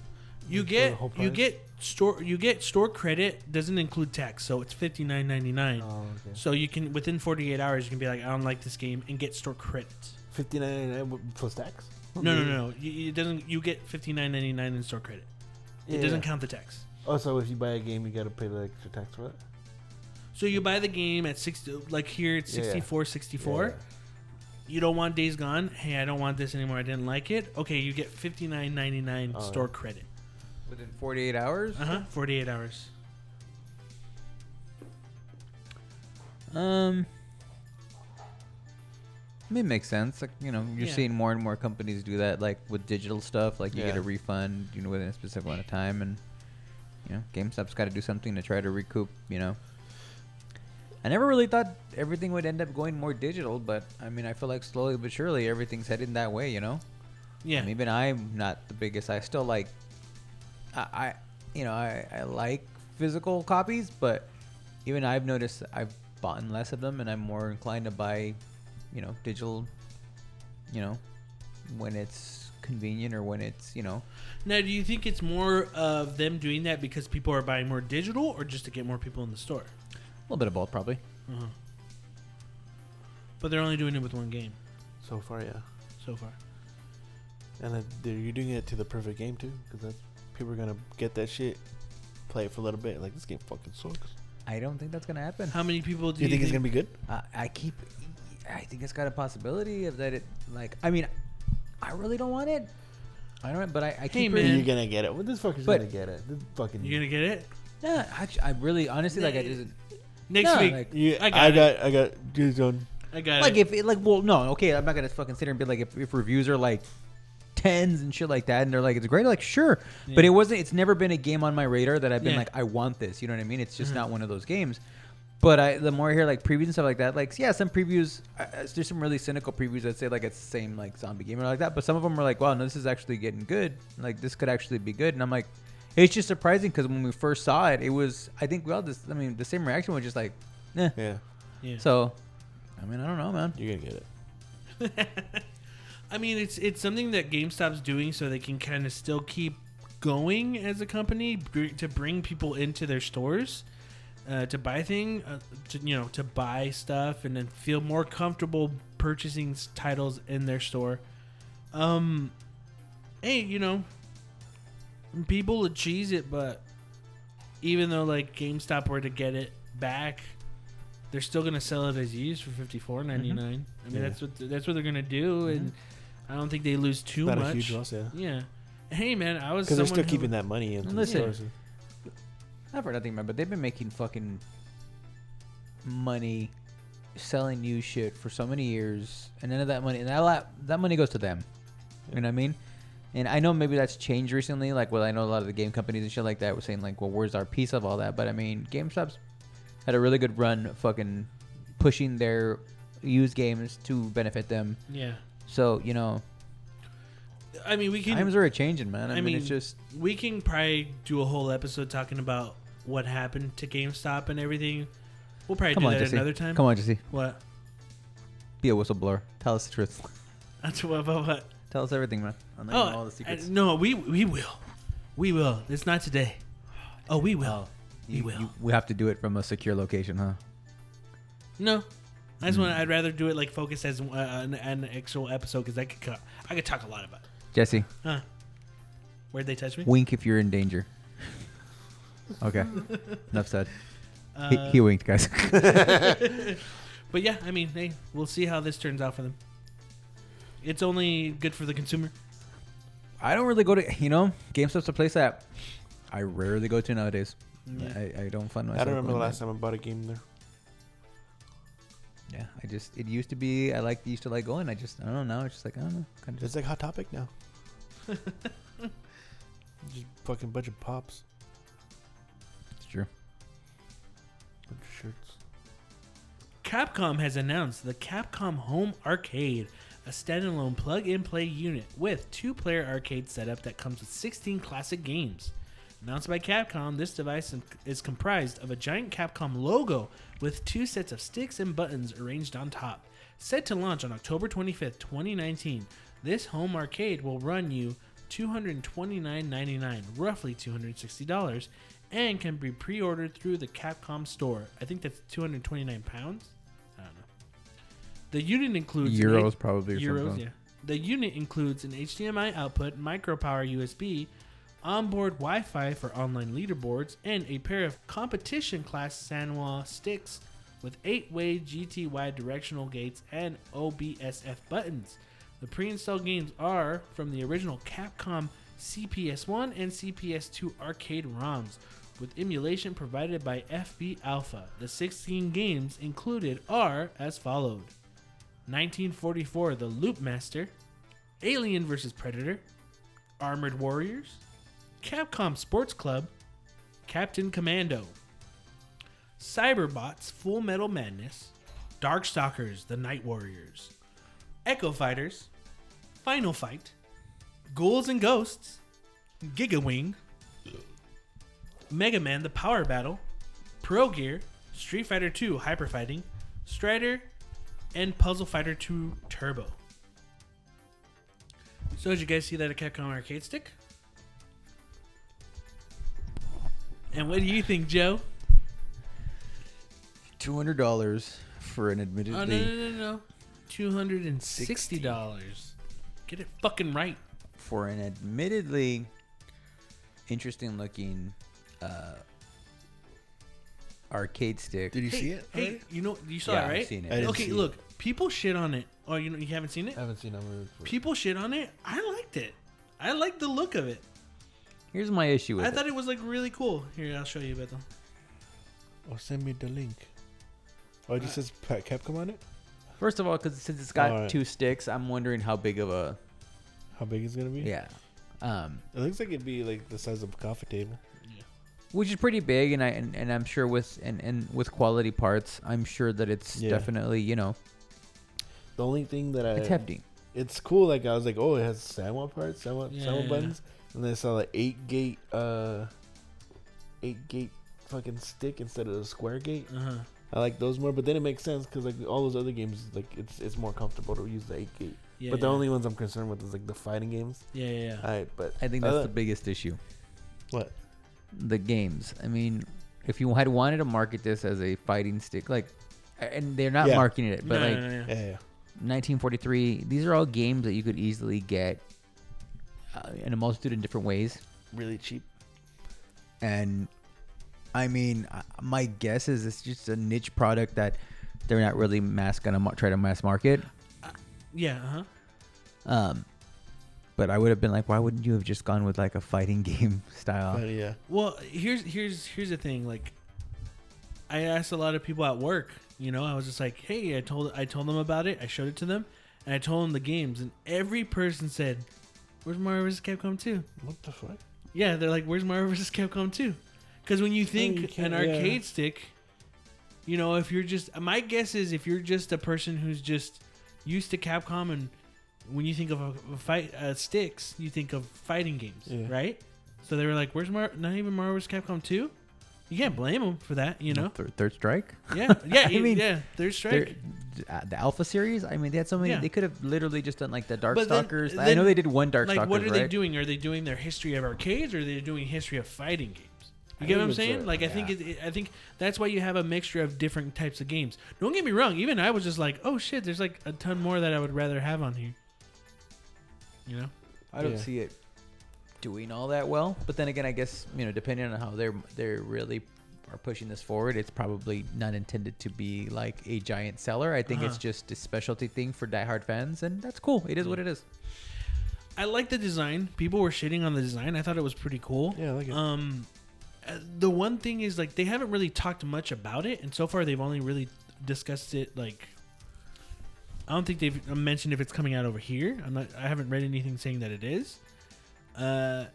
You For the get whole you price? get store you get store credit doesn't include tax, so it's fifty nine ninety nine. Oh, okay. So you can within forty eight hours you can be like I don't like this game and get store credit. Fifty nine plus tax. No no no, You, it doesn't. You get fifty nine ninety nine in store credit. It Yeah. doesn't count the tax. Oh, so if you buy a game, you gotta pay the extra tax for it. So you buy the game at sixty like here it's Yeah, yeah. 64 64 Yeah. You don't want Days Gone. Hey, I don't want this anymore. I didn't like it. Okay, you get fifty nine ninety nine Oh, store yeah. credit. Within 48 hours. Uh huh. Forty eight hours. Um, I mean, it makes sense. Like you know, you're Yeah. seeing more and more companies do that, like with digital stuff. Like you get Yeah. a refund, you know, within a specific amount of time, and you know, GameStop's got to do something to try to recoup. You know, I never really thought everything would end up going more digital, but I mean, I feel like slowly but surely everything's heading that way. You know, Yeah. Mean, even I'm not the biggest. I still like, I, I you know, I, I like physical copies, but even I've noticed I've bought less of them, and I'm more inclined to buy, you know, digital. You know, when it's convenient or when it's you know, Now, do you think it's more of them doing that because people are buying more digital, or just to get more people in the store? A little bit of both probably. Uh-huh. But they're only doing it with one game So far, yeah. so far. And then they're- you're doing it to the perfect game too, because that's people are gonna get that shit, play it for a little bit. Like this game fucking sucks. I don't think that's gonna happen. How many people do Do you think it's gonna be good? I, I keep. I think it's got a possibility of that. It like. I mean, I really don't want it. I don't. But I, I keep. man. You're gonna get it. Well, this fucker's But- gonna get it. This fucking. You gonna get it Yeah, actually, I really, honestly, like, I just next No, week? like- You, I I got got. it. I got. Dude, done. I got like it. if it, like well no okay I'm not gonna fucking sit here and be like if, if reviews are like tens and shit like that and they're like it's great like sure but it wasn't it's never been a game on my radar that I've been Yeah. like I want this you know what I mean it's just not one of those games but I the more I hear like previews and stuff like that like yeah some previews uh, there's some really cynical previews that say like it's the same like zombie game or like that but some of them are like wow no this is actually getting good like this could actually be good and I'm like it's just surprising because when we first saw it it was I think we all just I mean the same reaction was just like eh. Yeah, yeah. so I mean I don't know man you're gonna get it. I mean, it's it's something that GameStop's doing so they can kind of still keep going as a company br- to bring people into their stores uh, to buy thing, uh, to you know, to buy stuff and then feel more comfortable purchasing titles in their store. Um, hey, you know, people would cheese it, but even though like GameStop were to get it back, they're still gonna sell it as used for fifty four ninety nine. I mean, mm-hmm. Yeah. that's what that's what they're gonna do, mm-hmm. and I don't think they lose too Not much. a huge loss, yeah. Yeah. Hey man, I was Because they're still who- keeping that money in the Listen. stores. Not for nothing, man, but they've been making fucking money selling new shit for so many years, and none of that money, and that that money goes to them. You know what I mean? And I know maybe that's changed recently. Like, well, I know a lot of the game companies and shit like that were saying like, well, where's our piece of all that? But I mean, GameStop's had a really good run, fucking pushing their used games to benefit them. Yeah. So you know, I mean, we can times are changing, man. I, I mean, mean, it's just we can probably do a whole episode talking about what happened to GameStop and everything. We'll probably come do on, that Jesse. another time. Come on, Jesse. What? Be a whistleblower. Tell us the truth. That's what about what? Tell us everything, man. Let you all the I- secrets. no, we we will, we will. It's not today. Oh, we will. we You- will. you- we have to do it from a secure location, huh? No, I just Hmm. want. I'd rather do it like focused as uh, an, an actual episode because I could co- I could talk a lot about. It. Jesse, Huh? Where'd they touch me? wink if you're in danger. Okay. Enough said. he, Uh, he winked, guys. But yeah, I mean, hey, we'll see how this turns out for them. It's only good for the consumer. I don't really go to, you know, GameStop's a place that I rarely go to nowadays. Yeah. I, I don't find myself. I don't remember the going last time I bought a game there. Yeah, I just it used to be I like used to like going. I just I don't know. Now it's just like I don't know. Kind of It's like hot topic now. Just fucking bunch of pops, it's true. bunch of shirts. Capcom has announced the Capcom Home Arcade, a standalone plug-and-play unit with two-player arcade setup that comes with 16 classic games. Announced by Capcom, this device is comprised of a giant Capcom logo with two sets of sticks and buttons arranged on top. Set to launch on October 25th, 2019, this home arcade will run you $229.99, roughly $260, and can be pre-ordered through the Capcom store. I think that's 229 pounds. I don't know. The unit includes an Euros probably or Euros, something. yeah. The unit includes an HDMI output, micro power USB, onboard Wi-Fi for online leaderboards, and a pair of competition class Sanwa sticks with eight-way GT-wide directional gates and OBSF buttons. The pre-installed games are from the original Capcom CPS1 and CPS2 arcade ROMs, with emulation provided by FB Alpha. The 16 games included are as followed: 1944 The Loop Master, Alien vs. Predator, Armored Warriors, Capcom Sports Club, Captain Commando, Cyberbots Full Metal Madness, Darkstalkers The Night Warriors, Eco Fighters, Final Fight, Ghouls and Ghosts, Giga Wing, Mega Man The Power Battle, Progear, Street Fighter 2 Hyper Fighting, Strider, and Puzzle Fighter 2 Turbo. So did you guys see that at Capcom Arcade Stick? And what do you think, Joe? Two hundred dollars for an Oh admittedly no no no no, two hundred and sixty dollars. Get it fucking right. for an admittedly interesting looking uh, arcade stick. Did you hey, see it? Hey, already? you know you saw Yeah, it I've right? seen it. I didn't okay, see it. look, people shit on it. Oh, you know you haven't seen it? I haven't seen that movie. before. People shit on it. I liked it. I liked the look of it. Here's my issue with it. I thought it was like really cool. Here, I'll show you, Beto. Oh, send me the link. Oh, it just says Pa- Capcom on it. First of all, because since it's got Alright. two sticks, I'm wondering how big of a How big is it gonna be? yeah, um, It looks like it'd be like the size of a coffee table. Which is pretty big, and I and, and I'm sure with and, and with quality parts, I'm sure that it's Yeah. definitely you know The only thing that I it's hefty. it's cool. Like I was like, oh, it has Sanwa parts, Sanwa, Yeah, Sanwa yeah, buttons, and then I saw like eight gate, uh, eight gate fucking stick instead of the square gate. Uh huh. I like those more, but then it makes sense because like all those other games, like it's it's more comfortable to use the eight gate. Yeah. but the yeah. only ones I'm concerned with is like the fighting games. Yeah, yeah, yeah. Alright, but I think that's other- the biggest issue. what? The games. I mean, if you had wanted to market this as a fighting stick, like, and they're not Yeah. marketing it, but No, like no, no, yeah. Yeah, yeah. 1943, these are all games that you could easily get uh, in a multitude of different ways. really cheap. And I mean, uh, my guess is it's just a niche product that they're not really mass gonna mar- try to mass market. Yeah, uh huh. Um, but I would have been like, why wouldn't you have just gone with like a fighting game style? But yeah, Well, here's here's here's the thing. Like, I asked a lot of people at work. You know, I was just like, "Hey," I told I told them about it. I showed it to them, and I told them the games, and every person said, "Where's Marvel vs. Capcom 2? what the fuck? Yeah, they're like, "Where's Marvel vs. Capcom 2? Because when you think you an can't- yeah. arcade stick, you know, if you're just my guess is if you're just a person who's just used to Capcom and when you think of a, a fight uh, sticks, you think of fighting games, Yeah. right? So they were like, "Where's Mar? Not even Marvel vs. Capcom 2? You can't blame them for that, you know? Third, third strike. Yeah, yeah. I you- mean, yeah. Third strike. uh, the Alpha series. I mean, they had so many. Yeah. They could have literally just done like the But then- Darkstalkers. I know they did one Darkstalkers, Like, what are right? they doing? Are they doing their history of arcades, or are they doing history of fighting games? You I get what I'm saying? a- like, I think it, it- I think that's why you have a mixture of different types of games. Don't get me wrong. Even I was just like, oh shit, there's like a ton more that I would rather have on here. You know? I don't Yeah. see it doing all that well. But then again, I guess you know, depending on how they're they're really are pushing this forward, it's probably not intended to be like a giant seller. I think it's Uh-huh. just a specialty thing for diehard fans, and that's cool. It is what it is. I like the design. People were shitting on the design. I thought it was pretty cool. Yeah, I like it. Um, uh, the one thing is like they haven't really talked much about it, and so far they've only really discussed it like I don't think they've mentioned if it's coming out over here. I'm not. I haven't read anything saying that it is. Uh,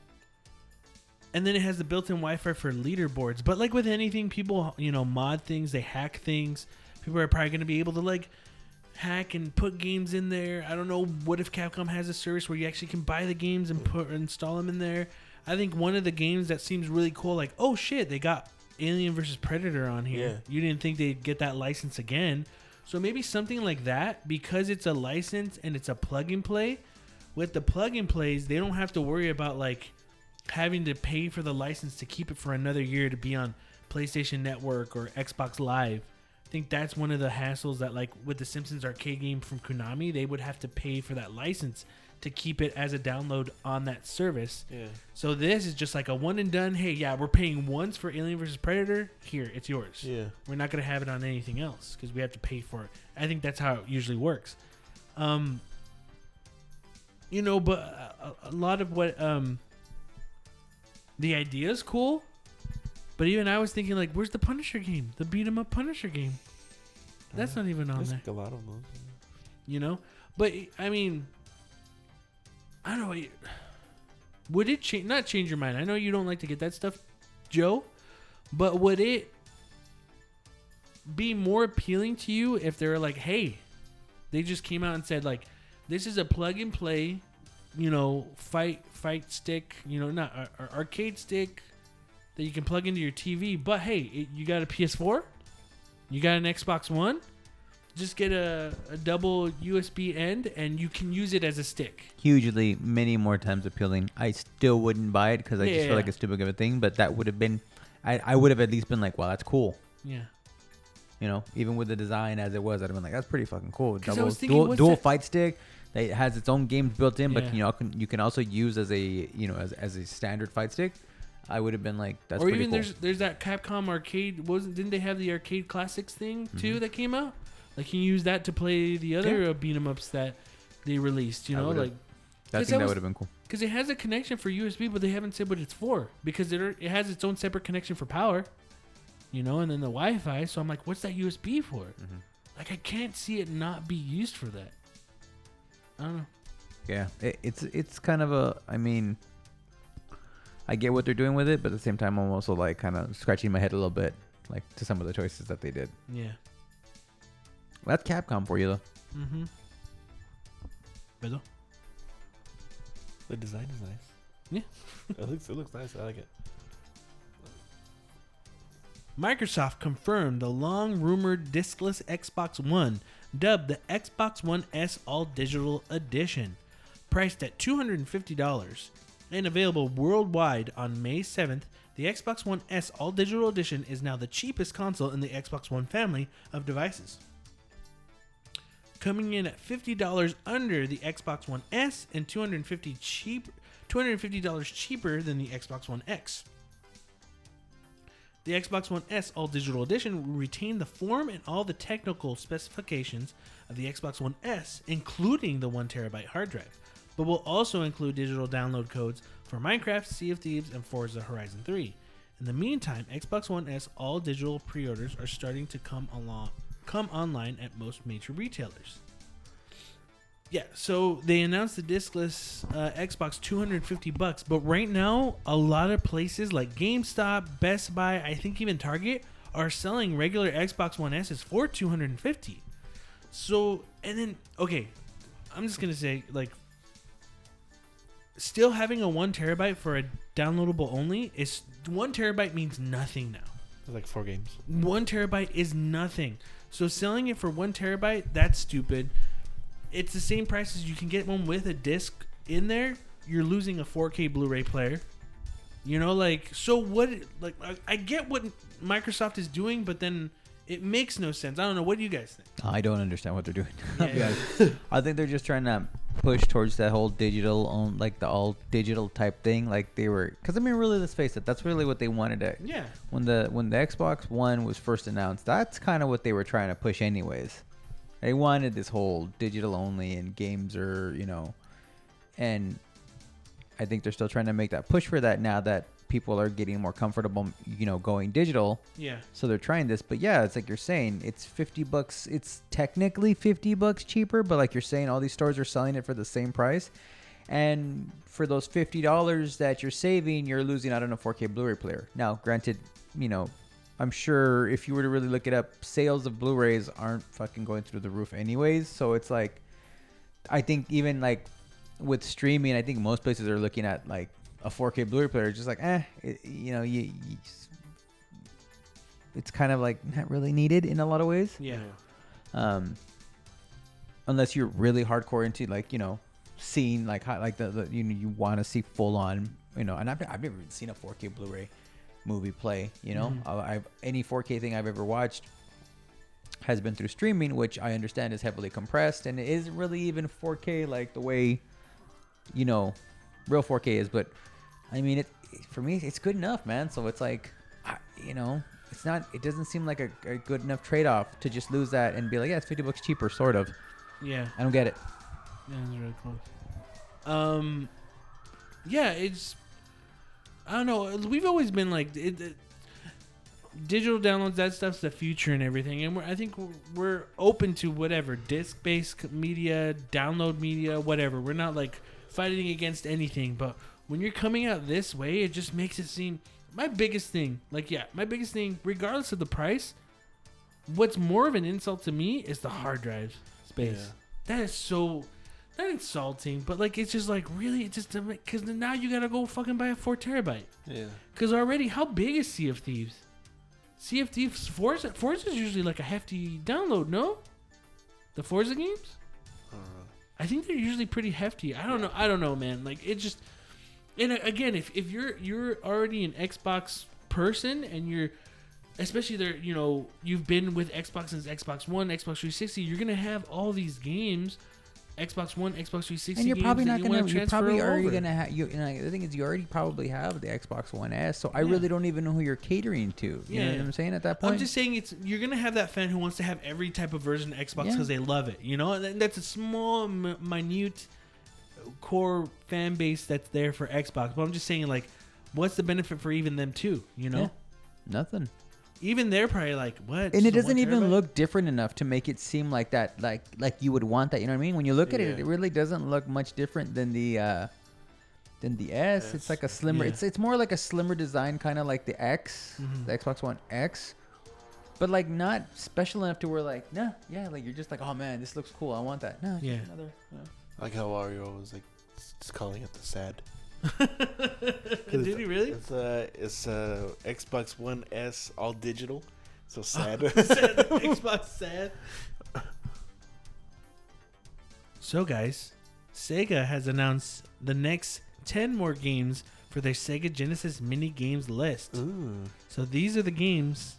and then it has the built-in Wi-Fi for leaderboards. But like with anything, people you know mod things, they hack things. People are probably going to be able to like hack and put games in there. I don't know. What if Capcom has a service where you actually can buy the games and put install them in there? I think one of the games that seems really cool, like oh shit, they got Alien versus Predator on here. Yeah. You didn't think they'd get that license again. So maybe something like that because it's a license and it's a plug and play. With the plug and plays, they don't have to worry about like having to pay for the license to keep it for another year to be on PlayStation Network or Xbox Live. I think that's one of the hassles that like with the Simpsons arcade game from Konami, they would have to pay for that license to keep it as a download on that service. Yeah. So this is just like a one and done. Hey, yeah, we're paying once for Alien vs Predator. Here, it's yours. Yeah. We're not gonna have it on anything else because we have to pay for it. I think that's how it usually works. Um, you know, but a, a lot of what um, the idea is cool, but even I was thinking like, where's the Punisher game? The beat 'em up Punisher game. That's not even on There's there a lot of them. you know but i mean i don't know would it change not change your mind. I know you don't like to get that stuff joe but would it be more appealing to you if they're like hey they just came out and said like this is a plug and play you know fight fight stick you know not ar- ar- arcade stick that you can plug into your tv but hey it, you got a ps4 you got an xbox one just get a, a double USB end and you can use it as a stick. Hugely, many more times appealing. I still wouldn't buy it because I just Yeah. feel like it's too big of a thing. But that would have been, I, I would have at least been like, wow, that's cool. Yeah. You know, even with the design as it was, I'd have been like, that's pretty fucking cool. Double, thinking, dual, dual that- fight stick. That it has its own games built in, Yeah. but you know, can, you can also use as a you know as, as a standard fight stick. I would have been like, that's or even cool. there's there's that Capcom arcade wasn't didn't they have the arcade classics thing Mm-hmm. too that came out? Like you can use that to play the other Yeah. beat 'em ups that they released, you know, like I think that that would have been cool. because it has a connection for USB, but they haven't said what it's for because it it has its own separate connection for power, you know, and then the Wi-Fi. So I'm like, what's that USB for? Mm-hmm. Like I can't see it not be used for that. I don't know. Yeah, it, it's it's kind of a. I mean, I get what they're doing with it, but at the same time, I'm also like kind of scratching my head a little bit, like to some of the choices that they did. Yeah. That's Capcom for you, though. Mm-hmm. Beto? The design is nice. Yeah. it looks it looks nice. I like it. Microsoft confirmed the long rumored discless Xbox One, dubbed the Xbox One S All Digital Edition, priced at $250 and available worldwide on May 7th. The Xbox One S All Digital Edition is now the cheapest console in the Xbox One family of devices. Coming in at $50 under the Xbox One S and 250 cheap $250 cheaper than the Xbox One X. The Xbox One S All Digital Edition will retain the form and all the technical specifications of the Xbox One S, including the 1TB hard drive, but will also include digital download codes for Minecraft, Sea of Thieves, and Forza Horizon 3. In the meantime, Xbox One S All Digital pre-orders are starting to come along, come online at most major retailers. Yeah, so they announced the discless uh, Xbox 250 bucks, but right now a lot of places like GameStop, Best Buy, I think even Target are selling regular Xbox One S's for 250. So, and then okay, I'm just going to say like still having a 1 terabyte for a downloadable only is 1 terabyte means nothing now. Like four games. One terabyte is nothing. So selling it for one terabyte, that's stupid. It's the same price as you can get one with a disc in there. You're losing a 4K Blu-ray player. You know, like so. What? Like I, I get what Microsoft is doing, but then it makes no sense. I don't know. What do you guys think? I don't understand what they're doing. Yeah. I think they're just trying to push towards that whole digital, on like the all digital type thing. Like they were, because I mean, really, let's face it, that's really what they wanted to. Yeah. When the when the Xbox One was first announced, that's kind of what they were trying to push, anyways. They wanted this whole digital only and games are, you know, and I think they're still trying to make that push for that now that people are getting more comfortable, you know, going digital. Yeah. So they're trying this, but yeah, it's like you're saying, it's fifty bucks. It's technically fifty bucks cheaper, but like you're saying, all these stores are selling it for the same price, and for those fifty dollars that you're saving, you're losing out on a 4K Blu-ray player. Now, granted, you know, I'm sure if you were to really look it up, sales of Blu-rays aren't fucking going through the roof anyways. So it's like, I think even like with streaming, I think most places are looking at like a 4K Blu-ray player, just like, eh, it, you know, you, you it's kind of like not really needed in a lot of ways. Yeah. Um, unless you're really hardcore into like you know, seeing like how, like the, the you know you want to see full on you know, and I've, I've never even seen a 4K Blu-ray movie play. You know, Mhm. I, I've any 4K thing I've ever watched has been through streaming, which I understand is heavily compressed and it isn't really even 4K like the way you know real 4K is. But I mean, it for me it's good enough, man. So it's like, I, you know, it's not. It doesn't seem like a, a good enough trade off to just lose that and be like, yeah, it's 50 bucks cheaper, sort of. Yeah. I don't get it. Yeah, it's really close. Um, yeah, it's. I don't know. We've always been like it, it- digital downloads. That stuff's the future and everything. And we're, I think we're, we're open to whatever disc-based media, download media, whatever. We're not like fighting against anything. But when you're coming out this way, it just makes it seem. My biggest thing, like yeah, my biggest thing, regardless of the price, what's more of an insult to me is the hard drive space. Yeah. That is so not insulting, but like it's just like really, it just because now you gotta go fucking buy a four terabyte. Yeah. Because already, how big is Sea of Thieves? Sea of Thieves Forza Forza is usually like a hefty download, no? The Forza games, I don't know. I think they're usually pretty hefty. I don't know. I don't know, man. Like it just, and uh, again, if if you're you're already an Xbox person and you're especially there, you know, you've been with Xbox since Xbox One, Xbox 360, you're gonna have all these games, Xbox One, Xbox 360, And you're probably games not you gonna. You're probably already over. gonna have. You, you know, the thing is, you already probably have the Xbox One S. So I Yeah. really don't even know who you're catering to. You Yeah. know what I'm saying? At that point, I'm just saying it's you're gonna have that fan who wants to have every type of version of Xbox Yeah. because they love it, you know. And that's a small, m- minute core fan base that's there for Xbox. But I'm just saying, like, what's the benefit for even them too? You know, Yeah. nothing. even they're probably like, what? and it Just a doesn't one even terabyte? look different enough to make it seem like that like like you would want that you know what i mean when you look at it Yeah. it really doesn't look much different than the uh than the s it's S. like a slimmer Yeah. it's it's more like a slimmer design kind of like the x Mhm. the xbox one x but like not special enough to where like nah yeah like you're just like oh man this looks cool i want that no Yeah. yeah another you know. Like how Wario was like s- just calling it the sad. Did he really? It's uh it's uh Xbox One S all digital. So sad. Sad, Xbox sad. So, guys, Sega has announced the next 10 more games for their Sega Genesis mini games list. Ooh. So these are the games.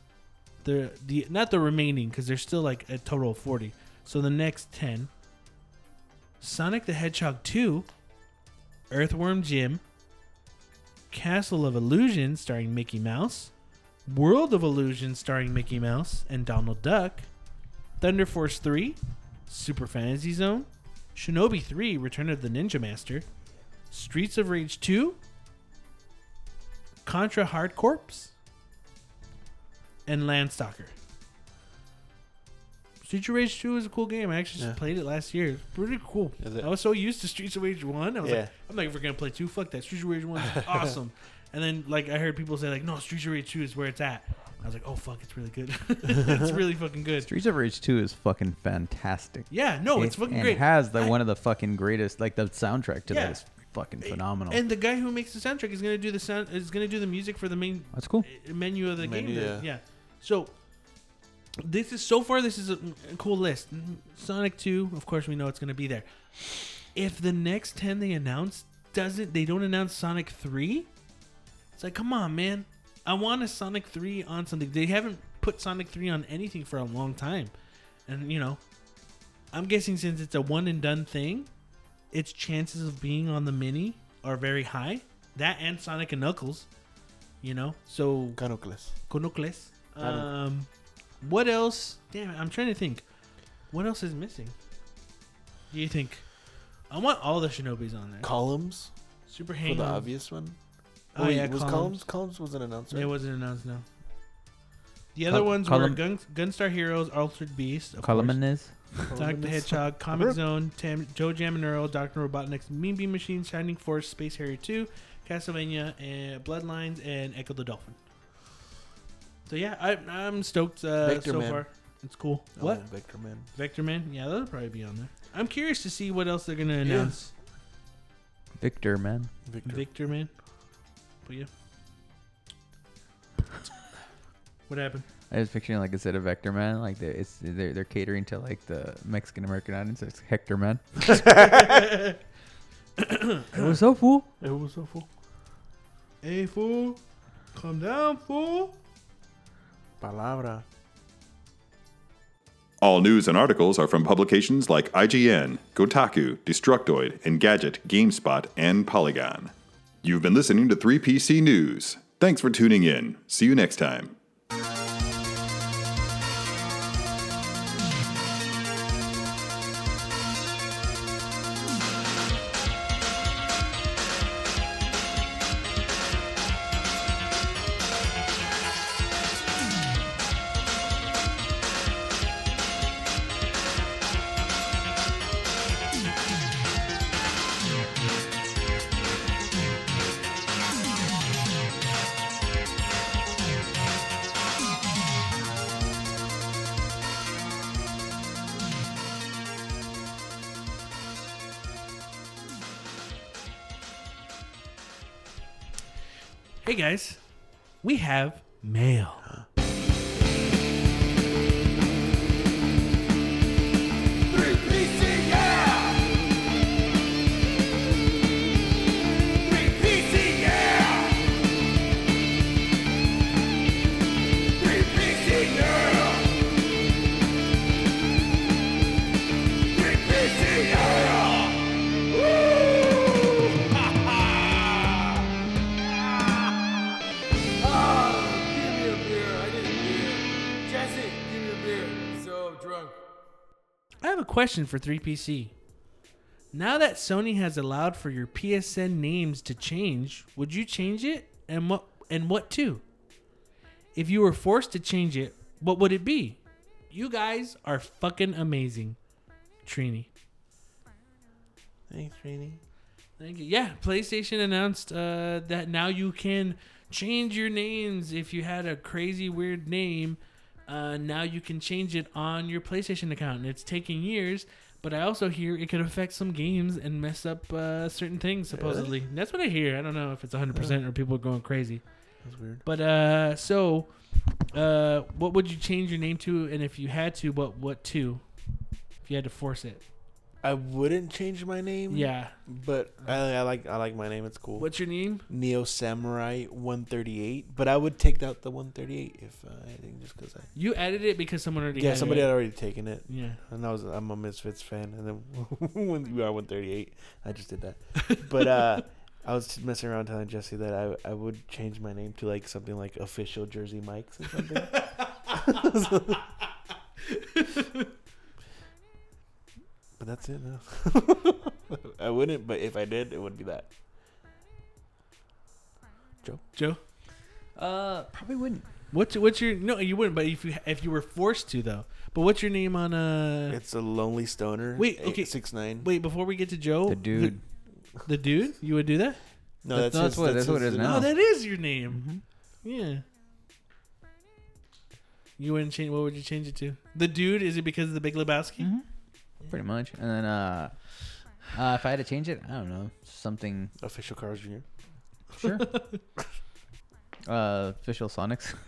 The the not the remaining because there's still like a total of 40. So the next 10 Sonic the Hedgehog 2, Earthworm Jim, Castle of Illusion starring Mickey Mouse, World of Illusion starring Mickey Mouse and Donald Duck, Thunder Force 3, Super Fantasy Zone, Shinobi 3 Return of the Ninja Master, Streets of Rage 2, Contra Hard Corps, and Landstalker. Streets of Rage 2 is a cool game. I actually just Yeah. played it last year. It's pretty cool. Is it? I was so used to Streets of Rage 1. I was Yeah. like, I'm not ever going to play 2. Fuck that. Streets of Rage 1 is awesome. And then, like, I heard people say, like, no, Streets of Rage 2 is where it's at. I was like, oh, fuck, it's really good. it's really fucking good. streets of rage 2 is fucking fantastic Yeah, no, it's It- fucking and great. has the I- one of the fucking greatest like the soundtrack to Yeah. that is fucking phenomenal And the guy who makes the soundtrack is gonna do the sound is gonna do the music for the main that's cool uh, menu of the Menu, game. yeah. Yeah. So this is so far. This is a, a cool list. Sonic Two, of course, we know it's gonna be there. If the next ten they announce doesn't, they don't announce Sonic Three. It's like, come on, man. I want a Sonic Three on something. They haven't put Sonic Three on anything for a long time, and you know, I'm guessing since it's a one and done thing, its chances of being on the mini are very high. That and Sonic and Knuckles, you know. So. I don't- Um, what else? Damn it, I'm trying to think. What else is missing? Do you think? I want all the Shinobis on there. Columns Super handy. for Hang the obvious one. Oh, Wait, yeah, was Columns. Columns? Columns was an announcer. It wasn't announced, no. The Col- other ones Column- were Gun, Gunstar Heroes, Altered Beast, of course, Columnist. Sonic the Hedgehog, Comix Zone, Tam, ToeJam and Earl, Doctor Robotnik's Mean Bean Machine, Shining Force, Space Harrier 2, Castlevania, and Bloodlines, and Ecco the Dolphin. So yeah, I, I'm stoked uh, Vector so Man. far. It's cool. Oh, What? Vector Man. Vector Man? Yeah, that'll probably be on there. I'm curious to see what else they're gonna announce. Victor, man. Victor. Victor Man. But yeah. What happened? I was picturing like instead of Vector Man, like they it's they're, they're catering to like the Mexican American audience. It's Hector Man. What's up, fool? It was so full. Hey fool, calm down, fool. Palabra. All news and articles are from publications like IGN, Kotaku, Destructoid, Engadget, GameSpot, and Polygon. You've been listening to 3PC News. Thanks for tuning in. See you next time. Question for 3PC. Now that Sony has allowed for your PSN names to change, would you change it? And what and what too? If you were forced to change it, what would it be? You guys are fucking amazing. Trini. Thanks, Trini. Thank you. Yeah, PlayStation announced uh, that now you can change your names if you had a crazy weird name. Uh, now you can change it on your PlayStation account, and it's taking years. But I also hear it could affect some games and mess up uh, certain things. Supposedly, That's what I hear. I don't know if it's 100 percent or people are going crazy. That's weird. But uh, so, uh, what would you change your name to? And if you had to, what what to? If you had to force it, I wouldn't change my name. yeah. But I, I like I like my name. It's cool. What's your name? Neo Samurai 138. But I would take out the 138 if uh, I think just because I. You added it because someone already. Yeah, somebody it. had already taken it. Yeah. And I was I'm a Misfits fan, and then when you are 138, I just did that. But uh, I was messing around telling Jesse that I I would change my name to like something like official Jersey Mike's or something. but that's it. No. I wouldn't, but if I did, it would be that. Joe, Joe. Uh, probably wouldn't. what's what's your no? You wouldn't, but if you if you were forced to though. But what's your name on uh? It's a lonely stoner. Wait, okay. six nine. Wait, before we get to Joe, The dude. the, the dude, you would do that? no, that's- that's, that's his- what- that's what it is now. Oh, that is your name. Yeah. You wouldn't change. What would you change it to? The dude? Is it because of the Big Lebowski? Mhm. Pretty much. And then uh, uh, if I had to change it, I don't know, something. Official Carl's Jr. Sure. uh, official Sonics.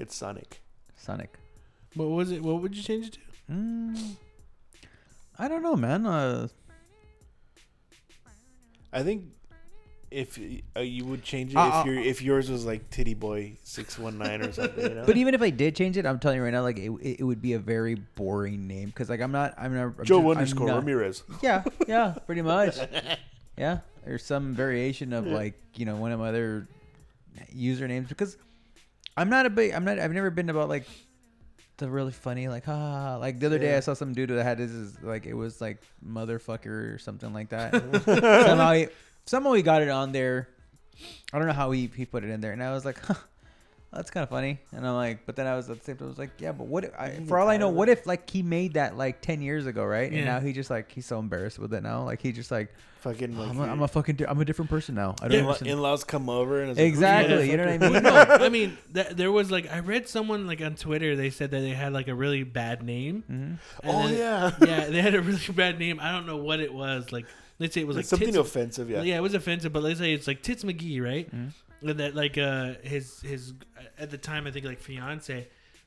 It's Sonic. Sonic. What was it? What would you change it to? Mm, I don't know, man. Uh, I think if uh, you would change it Uh, if your if yours was like Titty Boy six one nine or something. You know? but even if I did change it, I'm telling you right now, like it, it, it would be a very boring name because like I'm not, I'm not. I'm Joe just- I'm underscore not- Ramirez. Yeah, yeah, pretty much. Yeah, there's some variation of like you know one of my other usernames because I'm not a big. I'm not. I've never been about like the really funny like ah like the other day I saw some dude that had this is like it was like motherfucker or something like that. somehow he somehow he got it on there. I don't know how he he put it in there, and I was like, huh, that's kind of funny. And I'm like, but then I was at the same time, I was like, yeah, but what? If, I, for all I know, what if like he made that like ten years ago, right? Yeah. And now he just like he's so embarrassed with it now, like he just like, Fucking "Oh, like I'm, a, I'm a fucking di- I'm a different person now. I don't in- understand. in-laws come over and it's like, Exactly, "Who's you know what I motherfucker?" mean? no, I mean, th- there was like I read someone like on Twitter. They said that they had like a really bad name. Mhm. Oh then- yeah, yeah, they had a really bad name. I don't know what it was. Like, let's say it was like It's something Tits, offensive. Yeah. yeah. it was offensive. But let's say it's like Tits McGee, right? Mhm. And that like uh his his at the time I think like fiance.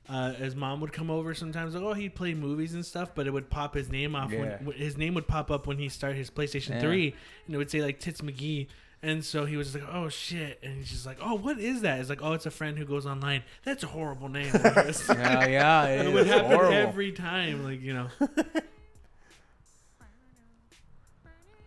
Uh, his mom would come over sometimes. Like, oh, he'd play movies and stuff, but it would pop his name off. Yeah. When, when his name would pop up when he started his PlayStation Yeah. Three, and it would say like Tits McGee. And so he was like, "Oh shit!" And he's just like, "Oh, what is that?" It's like, "Oh, it's a friend who goes online." That's a horrible name. Marcus. yeah, yeah, it, it would happen horrible. every time, like you know.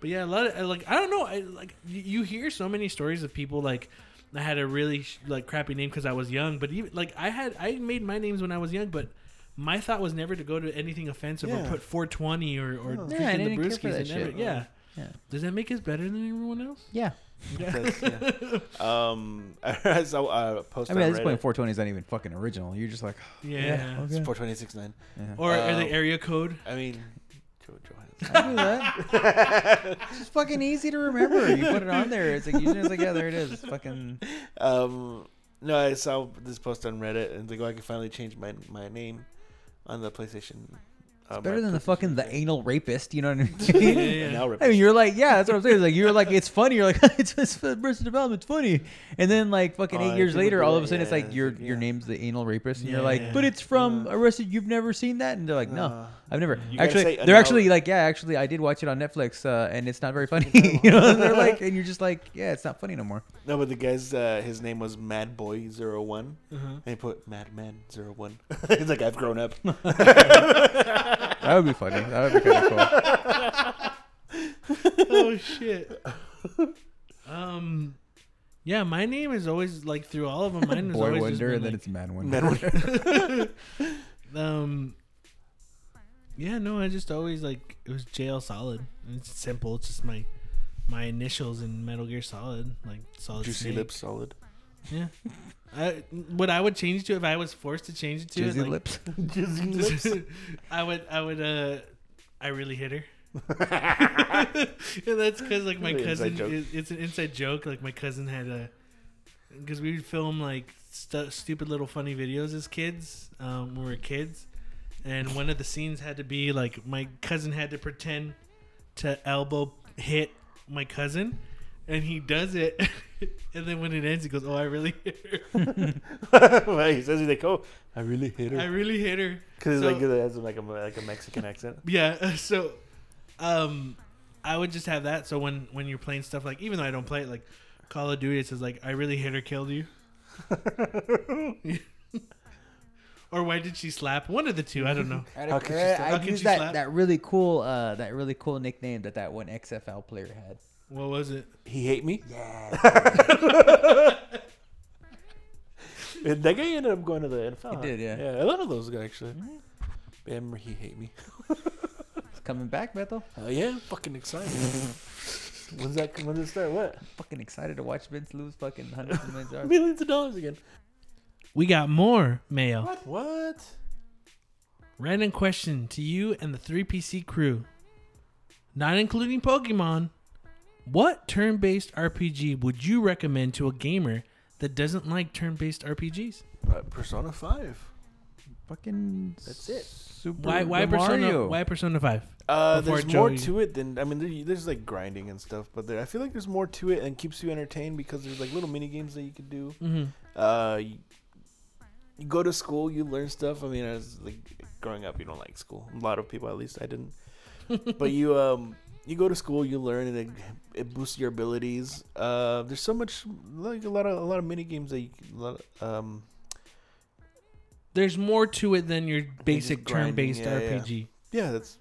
but yeah, a lot of like I don't know, I, like you, you hear so many stories of people like I had a really like crappy name because I was young, but even like I had I made my names when I was young, but my thought was never to go to anything offensive or put 420 or or. Yeah, I drinking the didn't care for brewskis. that and never- shit. yeah. Yeah. Does that make us better than everyone else? Yeah, Because, yeah. Um, I saw a post I mean on at this point, Reddit. 420 is not even fucking original. You're just like, Yeah. yeah, It's okay. 426.9. Yeah. Or, or the Um, area code. I mean, Joe Johannes. I do that. it's just fucking easy to remember. You put it on there. It's like you just like, yeah, there it is. Fucking. Um, no, I saw this post on Reddit and like, oh, I can finally change my my name on the PlayStation. Uh, Better than the fucking the anal rapist. You know what I mean? Yeah, yeah. And I mean, you're like, yeah, that's what I'm saying. It's like you're like, it's funny. You're like, it's it's Arrested Development. It's funny. And then like fucking Oh, eight I years think later, with all the- of a sudden, it's yeah, like it's your like, your yeah. name's the anal rapist, and you're Yeah. like, but it's from Arrested. You've never seen that, and they're like, no, Uh, I've never. You gotta Actually, say they're anal- actually like, yeah, actually, I did watch it on Netflix, uh, and it's not very funny. you know, and they're like, and you're just like, yeah, it's not funny no more. No, but the guy's uh, his name was Mad Boy Zero One, Uh-huh. and he put Madman Zero One. He's like, I've grown up. That would be funny. That would be kind of cool. oh shit. Um, yeah, my name is always like through all of them. Mine is Boy always just Wonder, been, and then like, it's Man Wonder. Mad Wonder. um. Yeah, no, I just always like it was JL Solid. It's simple. It's just my my initials in Metal Gear Solid, like Solid Juicy Snake. Lips Solid. Yeah. I, what I would change it to if I was forced to change it to it, Jizzy like, lips. Juicy Lips. I would I would uh I really hit her. and that's because like my Really cousin joke. is, it's an inside joke like my cousin had a because we would film like stu- stupid little funny videos as kids um, when we were kids and one of the scenes had to be like my cousin had to pretend to elbow hit my cousin and he does it and then when it ends he goes oh i really hit her well, he says he's like, oh, I really hit her." i really hit her because So- like it has like a like a Mexican accent. Yeah, so um I would just have that so when when you're playing stuff like even though I don't play it like Call of Duty it says like I really hit her, killed you. or why did she slap? One of the two, I don't know. How could you I, slap? How could used that, slap? that really cool uh, that really cool nickname that that one XFL player had. What was it? He hate me. Yeah. And that guy ended up going to the NFL. He did, yeah. Yeah, a lot of those guys actually. Mm-hmm. Bam, he hate me. It's coming back, Beto. Oh yeah, fucking excited. When's that? When's it start? What? Fucking excited to watch Vince lose fucking hundreds of millions of dollars. Millions of dollars again. We got more mail. What? What? Random question to you and the 3PC crew. Not including Pokemon. What turn-based RPG would you recommend to a gamer that doesn't like turn-based RPGs? Uh, Persona Five. Fucking That's it. Super Why why Mario. Persona why Persona 5? Uh, Before there's more Joey- to it than I mean. There, there's like grinding and stuff, but there, I feel like there's more to it and keeps you entertained because there's like little mini games that you could do. Mhm. Uh, you, you go to school, you learn stuff. I mean, as like growing up, you don't like school. A lot of people, at least, I didn't. but you um you go to school, you learn, and it, it boosts your abilities. Uh, there's so much like a lot of a lot of mini games that you can, a lot of, um There's more to it than your basic turn-based yeah, yeah. RPG. yeah that's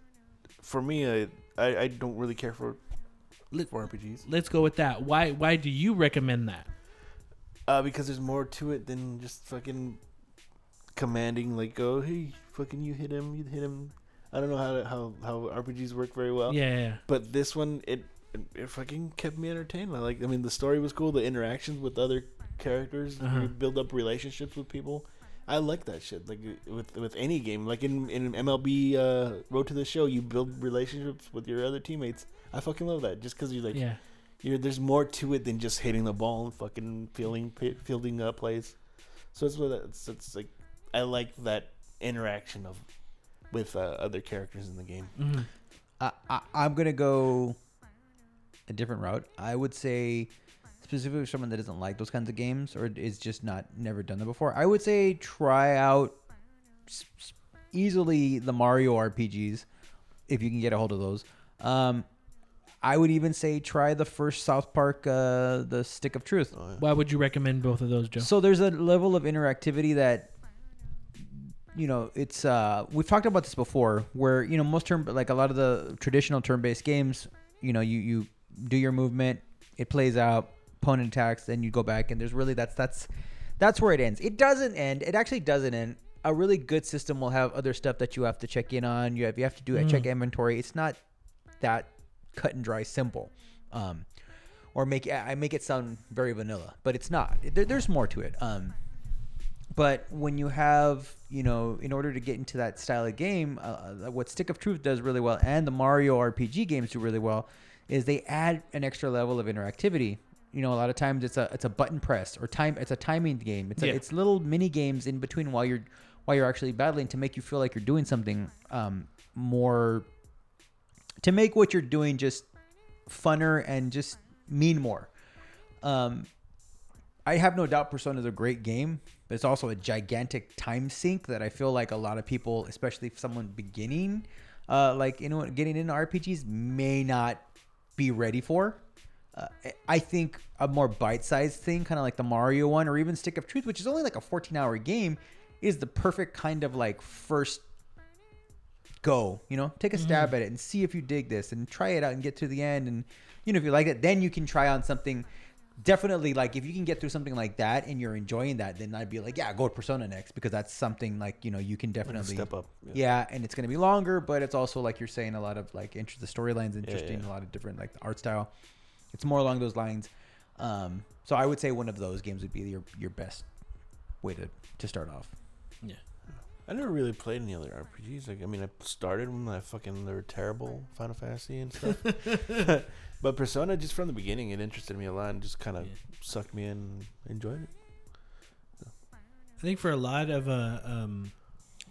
for me. I I, I don't really care for Let- for RPGs. Let's go with that. Why why do you recommend that? Uh, because there's more to it than just fucking commanding. Like, oh, hey, fucking, you hit him, you hit him. I don't know how to, how how RPGs work very well. yeah, yeah. But this one, it it, fucking kept me entertained. I like. I mean, the story was cool. The interactions with other characters, Uh-huh. you build up relationships with people. I like that shit. Like with with any game, like in in MLB uh, Road to the Show, you build relationships with your other teammates. I fucking love that. Just because you're like, yeah. you're there's more to it than just hitting the ball and fucking fielding fielding up plays. So it's what it's, it's like. I like that interaction of with uh, other characters in the game. hmm I, I, I'm gonna go a different route. I would say specifically someone that doesn't like those kinds of games or is just not never done that before. I would say try out s- s- easily the Mario RPGs if you can get a hold of those. Um, I would even say try the first South Park, uh, the Stick of Truth. Why would you recommend both of those, Joe? So there's a level of interactivity that you know, it's uh we've talked about this before where, you know, most term like a lot of the traditional turn-based games, you know, you you do your movement, it plays out, opponent attacks, then you go back and there's really that's that's that's where it ends. It doesn't end. It actually doesn't end. A really good system will have other stuff that you have to check in on. You have you have to do a Mm. check inventory. It's not that cut and dry simple. Um or make I make it sound very vanilla, but it's not. There, there's more to it. Um, but when you have, you know, in order to get into that style of game, uh, uh, what Stick of Truth does really well, and the Mario RPG games do really well, is they add an extra level of interactivity. You know, a lot of times it's a it's a button press or time. It's a timing game. It's a, Yeah. it's little mini games in between while you're while you're actually battling to make you feel like you're doing something um, more to make what you're doing just funner and just mean more. Um, I have no doubt Persona is a great game, but it's also a gigantic time sink that I feel like a lot of people, especially if someone beginning, uh, like you know, getting into RPGs, may not be ready for. Uh, I think a more bite-sized thing, kind of like the Mario one, or even Stick of Truth, which is only like a 14-hour game, is the perfect kind of like first go. You know, take a stab at it and see if you dig this, and try it out and get to the end. And you know, if you like it, then you can try on something. Definitely, like if you can get through something like that and you're enjoying that, then I'd be like, yeah, go to Persona next because that's something like you know you can definitely step up. Yeah, and it's gonna be longer, but it's also like you're saying a lot of like interest. The storyline's interesting, yeah. a lot of different like the art style. It's more along those lines. Um, so I would say one of those games would be your your best way to to start off. I never really played any other RPGs. Like, I mean, I started when I fucking they were terrible Final Fantasy and stuff. but Persona, just from the beginning, it interested me a lot and just kind of Yeah. sucked me in and enjoyed it. I think for a lot of uh, um,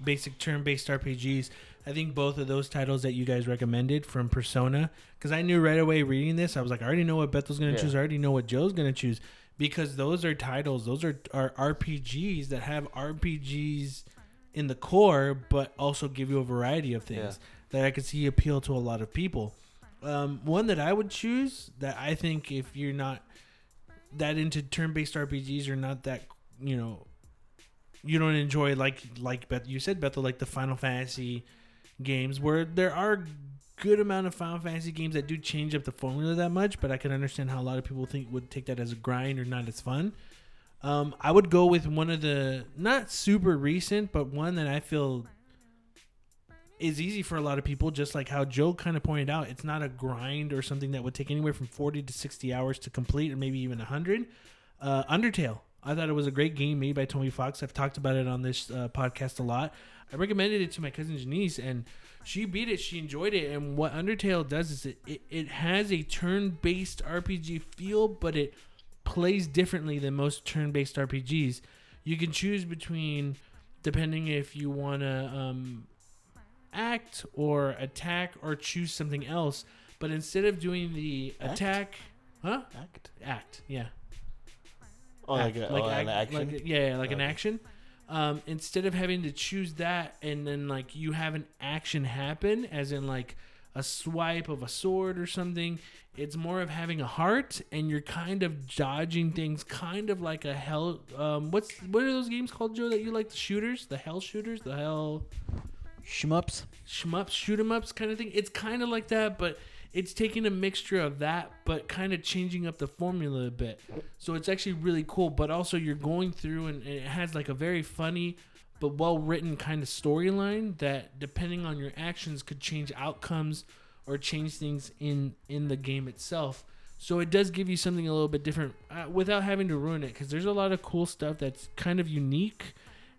basic turn-based RPGs, I think both of those titles that you guys recommended from Persona, because I knew right away reading this, I was like, I already know what Bethel's gonna Yeah. choose. I already know what Joe's gonna choose, because those are titles, those are are RPGs that have RPGs in the core, but also give you a variety of things that I could see appeal to a lot of people. Um, one that I would choose that I think if you're not that into turn-based RPGs or not that you know you don't enjoy like like Beth you said Bethel like the Final Fantasy games where there are good amount of Final Fantasy games that do change up the formula that much, but I can understand how a lot of people think would take that as a grind or not as fun. Um, I would go with one of the not super recent, but one that I feel is easy for a lot of people. Just like how Joe kind of pointed out, it's not a grind or something that would take anywhere from forty to sixty hours to complete, or maybe even hundred. Uh, Undertale. I thought it was a great game made by Toby Fox. I've talked about it on this uh, podcast a lot. I recommended it to my cousin Janice, and she beat it. She enjoyed it. And what Undertale does is it, it, it has a turn based RPG feel, but it plays differently than most turn based RPGs. You can choose between, depending if you want to um, act or attack or choose something else. But instead of doing the Act? attack, huh? Act. Act, yeah. Oh, like, act, a, oh, act- an action. like- yeah, yeah, like an action. Um, instead of having to choose that and then like you have an action happen, as in like a swipe of a sword or something, it's more of having a heart and you're kind of dodging things, kind of like a hell. Um, what's what are those games called, Joe? That you like the shooters, the hell shooters, the hell Shmups. shmups, shoot 'em ups kind of thing. It's kind of like that, but it's taking a mixture of that, but kind of changing up the formula a bit. So it's actually really cool. But also, you're going through, and, and it has like a very funny but well written kind of storyline that, depending on your actions, could change outcomes or change things in in the game itself. So it does give you something a little bit different uh, without having to ruin it because there's a lot of cool stuff that's kind of unique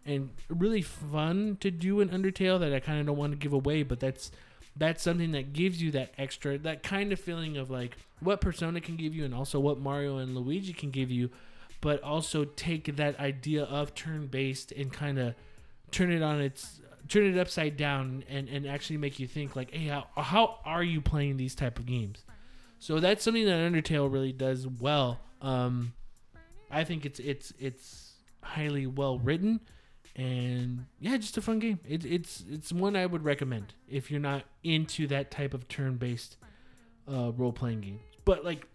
and really fun to do in Undertale that I kind of don't want to give away, but that's that's something that gives you that extra that kind of feeling of like what Persona can give you and also what Mario and Luigi can give you, but also take that idea of turn based and kind of turn it on its turn it upside down and, and actually make you think like hey how, how are you playing these type of games? So that's something that undertale really does well. Um i think it's it's it's highly well written and yeah just a fun game. It, it's it's one i would recommend if you're not into that type of turn-based uh role-playing game but like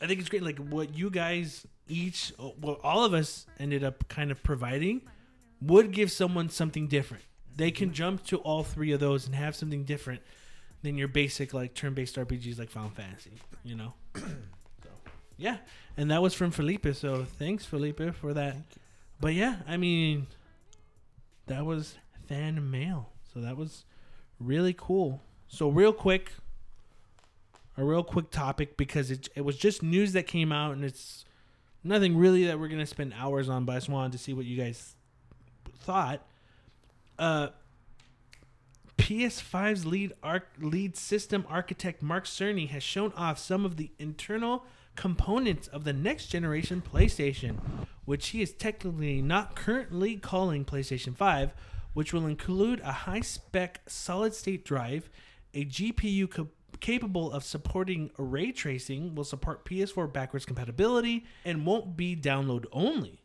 i think it's great like what you guys each uh, well all of us ended up kind of providing would give someone something different. They can mm-hmm. jump to all three of those and have something different than your basic like turn-based RPGs like Final Fantasy, you know. so, yeah, and that was from Felipe. So thanks, Felipe, for that. But yeah, I mean, that was fan mail. So that was really cool. So real quick, a real quick topic because it it was just news that came out and it's nothing really that we're gonna spend hours on. But I just wanted to see what you guys thought. Uh, PS5's lead arc, lead system architect Mark Cerny has shown off some of the internal components of the next generation PlayStation, which he is technically not currently calling PlayStation 5, which will include a high spec solid state drive, a GPU co- capable of supporting ray tracing, will support PS4 backwards compatibility, and won't be download only.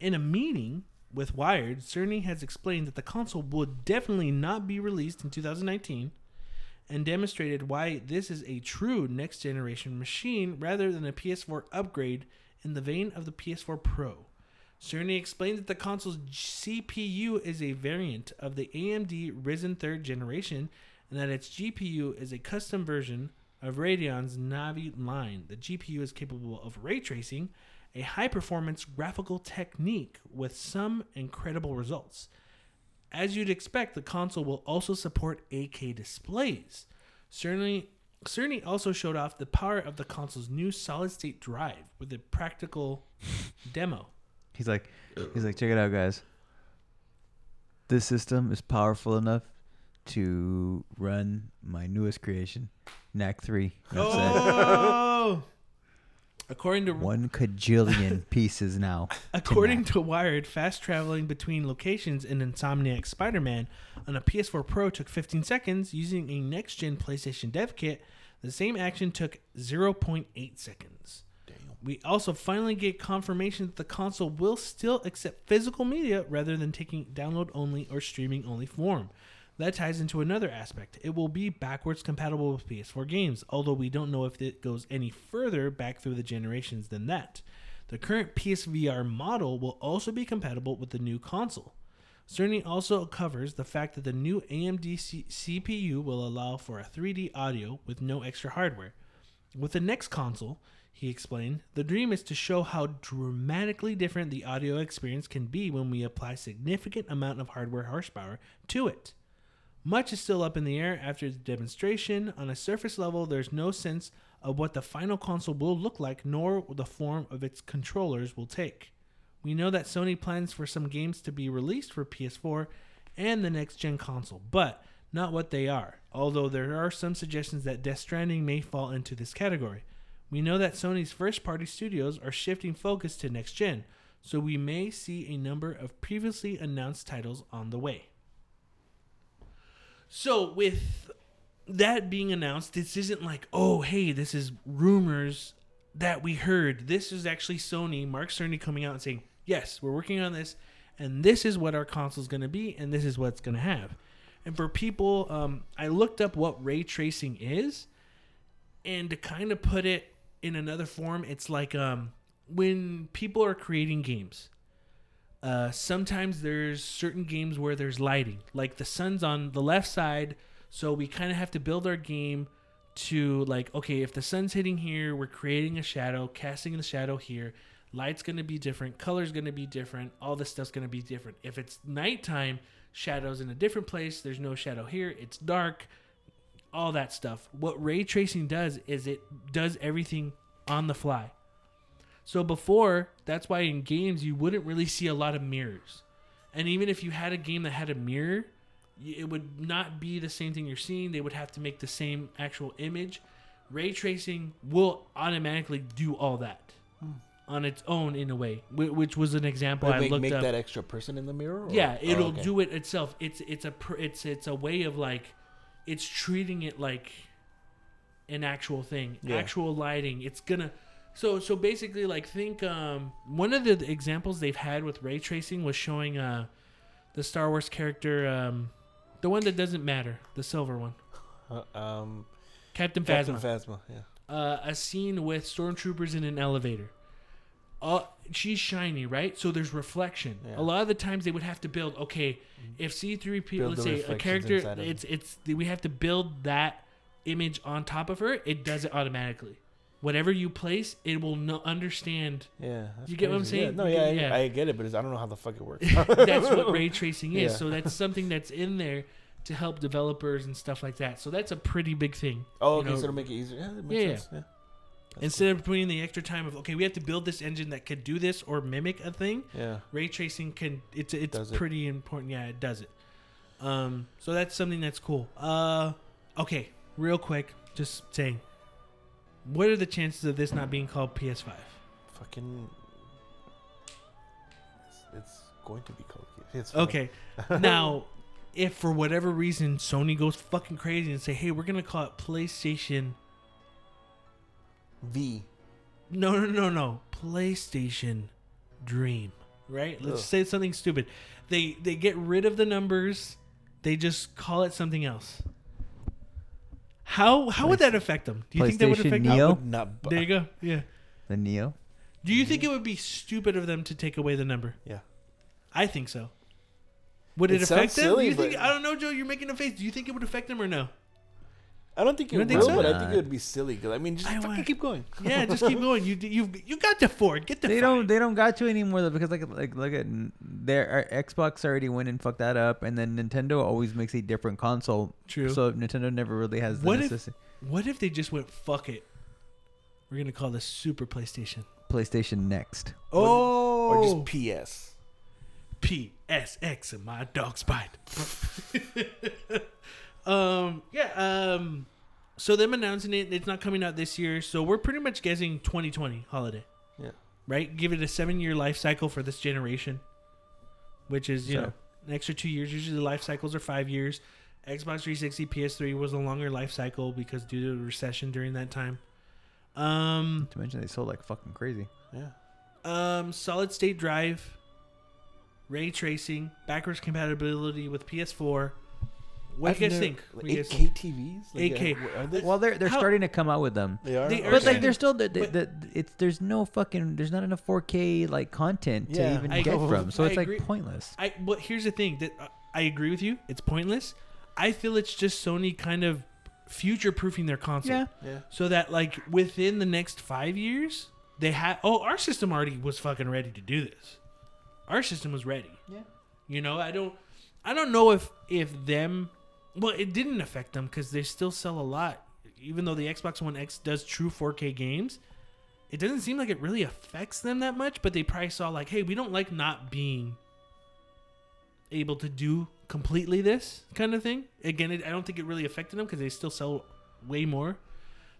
In a meeting with Wired, Cerny has explained that the console would definitely not be released in 2019 and demonstrated why this is a true next generation machine rather than a PS4 upgrade in the vein of the PS4 Pro. Cerny explained that the console's CPU is a variant of the AMD Ryzen 3rd generation and that its GPU is a custom version of Radeon's Navi line. The GPU is capable of ray tracing, a high performance graphical technique with some incredible results. As you'd expect, the console will also support 8K displays. Certainly, Cerny also showed off the power of the console's new solid state drive with a practical demo. He's like, he's like, check it out, guys. This system is powerful enough to run my newest creation, Knack three. That's it. Oh! According to One cajillion pieces now. According Knack. to Wired, fast traveling between locations in Insomniac Spider Man on a PS4 Pro took 15 seconds. Using a next gen PlayStation Dev Kit, the same action took 0.8 seconds. Damn. We also finally get confirmation that the console will still accept physical media rather than taking download only or streaming only form. That ties into another aspect. It will be backwards compatible with PS4 games, although we don't know if it goes any further back through the generations than that. The current PSVR model will also be compatible with the new console. Cerny also covers the fact that the new AMD C- CPU will allow for a 3D audio with no extra hardware. With the next console, he explained, the dream is to show how dramatically different the audio experience can be when we apply significant amount of hardware horsepower to it. Much is still up in the air after the demonstration. On a surface level, there's no sense of what the final console will look like, nor the form of its controllers will take. We know that Sony plans for some games to be released for PS4 and the next gen console, but not what they are, although there are some suggestions that Death Stranding may fall into this category. We know that Sony's first party studios are shifting focus to next gen, so we may see a number of previously announced titles on the way. So with that being announced, this isn't like, oh, hey, this is rumors that we heard. This is actually Sony, Mark Cerny coming out and saying, yes, we're working on this, and this is what our console is going to be, and this is what it's going to have. And for people, um, I looked up what ray tracing is, and to kind of put it in another form, it's like um, when people are creating games. Uh, sometimes there's certain games where there's lighting, like the sun's on the left side, so we kind of have to build our game to like, okay, if the sun's hitting here, we're creating a shadow, casting the shadow here. Light's gonna be different, color's gonna be different, all this stuff's gonna be different. If it's nighttime, shadows in a different place. There's no shadow here. It's dark. all that stuff. What ray tracing does is it does everything on the fly. So before, that's why in games you wouldn't really see a lot of mirrors. And even if you had a game that had a mirror, it would not be the same thing you're seeing. They would have to make the same actual image. Ray tracing will automatically do all that hmm. on its own in a way, which was an example But I looked make up. Make that extra person in the mirror. or- Yeah, oh, it'll okay. do it itself. It's it's a it's it's a way of like it's treating it like an actual thing, Yeah. actual lighting. It's gonna so so basically like think um one of the examples they've had with ray tracing was showing uh the Star Wars character um the one that doesn't matter, the silver one, Uh, um, Captain Captain Phasma. Phasma. Yeah. uh, a scene with stormtroopers in an elevator. Uh, she's shiny, right? So there's reflection. Yeah. A lot of the times they would have to build. Okay, if C three P, Build let's the say a reflections character, inside of it's it's we have to build that image on top of her. It does it automatically. Whatever you place, it will no understand. Yeah. You get what I'm crazy. Yeah, saying? no, You yeah, I, yeah. I get it, but it's, I don't know how the fuck it works. that's what ray tracing is. Yeah. So that's something that's in there to help developers and stuff like that. So that's a pretty big thing. oh, you okay, know, so to make it easier. Yeah, that makes Yeah, yeah. Yeah. Instead of putting the extra time of okay, we have to build this engine that could do this or mimic a thing. Yeah. ray tracing can it's it's Does it. pretty important yeah it does it um so that's something that's cool uh okay real quick just saying what are the chances of this not being called ps5 Fucking. It's, it's going to be called. It's okay now if for whatever reason sony goes fucking crazy and say hey we're gonna call it playstation V. no no no no playstation dream right let's Ugh. say something stupid they they get rid of the numbers they just call it something else how how would that affect them? Do you think that would PlayStation affect Neo? I would not. Bu- there you go. Yeah. The Neo. do you think it would be stupid of them to take away the number? Yeah. i think so. Would it, It affect sounds them? Silly, do you think but- i don't know joe you're making a face. Do you think it would affect them or no I don't think it You would, don't think but? I think it would be silly. Cause I mean, just I fucking want- keep going. yeah just keep going you you you got to four get the They five. don't. They don't got you anymore though because like like look at n- their our Xbox already went and fucked that up, and then Nintendo always makes a different console. True. So Nintendo never really has the What if- necessity. what if they just went fuck it we're gonna call this super playstation PlayStation Next. oh Or just PS. PSX in my dog's spine. um, yeah. Um, so them announcing it, it's not coming out this year. So we're pretty much guessing 2020 holiday, Yeah. right? Give it a seven year life cycle for this generation, which is you So- know an extra two years. Usually the life cycles are five years. Xbox 360, PS3 was a longer life cycle because due to the recession during that time. Um, To mention they sold like fucking crazy. Yeah. um, solid state drive, ray tracing, backwards compatibility with PS4. What do you I've guys think? What do you guys 8K think? TVs. 8K. uh, Are they? Well, they're they're How- starting to come out with them. they are. they are But Okay. like, there's still the, the, But- the it's there's no fucking there's not enough 4K like content to Yeah. even I- get from, so I it's like agree. pointless. I but here's the thing that uh, I agree with you. It's pointless. I feel it's just Sony kind of future proofing their console. Yeah. yeah. So that like within the next five years, they had oh our system already was fucking ready to do this. Our system was ready. Yeah. You know I don't I don't know if if them well it didn't affect them because they still sell a lot. Even though the Xbox One X does true 4K games, it doesn't seem like it really affects them that much. But they probably saw like, hey, we don't like not being able to do completely this kind of thing. Again, it, I don't think it really affected them because they still sell way more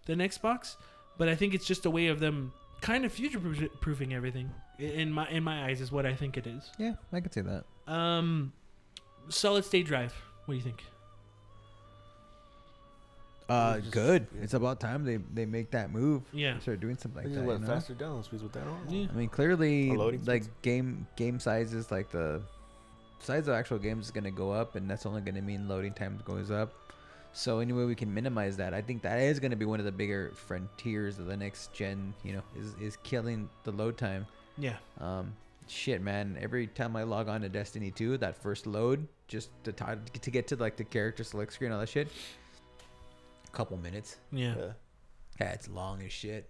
than Xbox. But I think it's just a way of them kind of future proofing everything. In my in my eyes, is what I think it is. Yeah, I could see that. Um, solid state drive. What do you think? Uh, just- good. yeah. It's about time they they make that move. Yeah. Start doing something like that. went you know? faster download speeds with that on. Yeah. I mean, clearly, like speeds. game game sizes, like the size of actual games is gonna go up, and that's only gonna mean loading time goes up. So anyway, we can minimize that, I think that is gonna be one of the bigger frontiers of the next gen. You know, is is killing the load time. Yeah. Um, shit, man. Every time I log on to Destiny 2, that first load, just to t- to get to like the character select screen, all that shit, a couple minutes. Yeah. Yeah. Yeah, it's long as shit.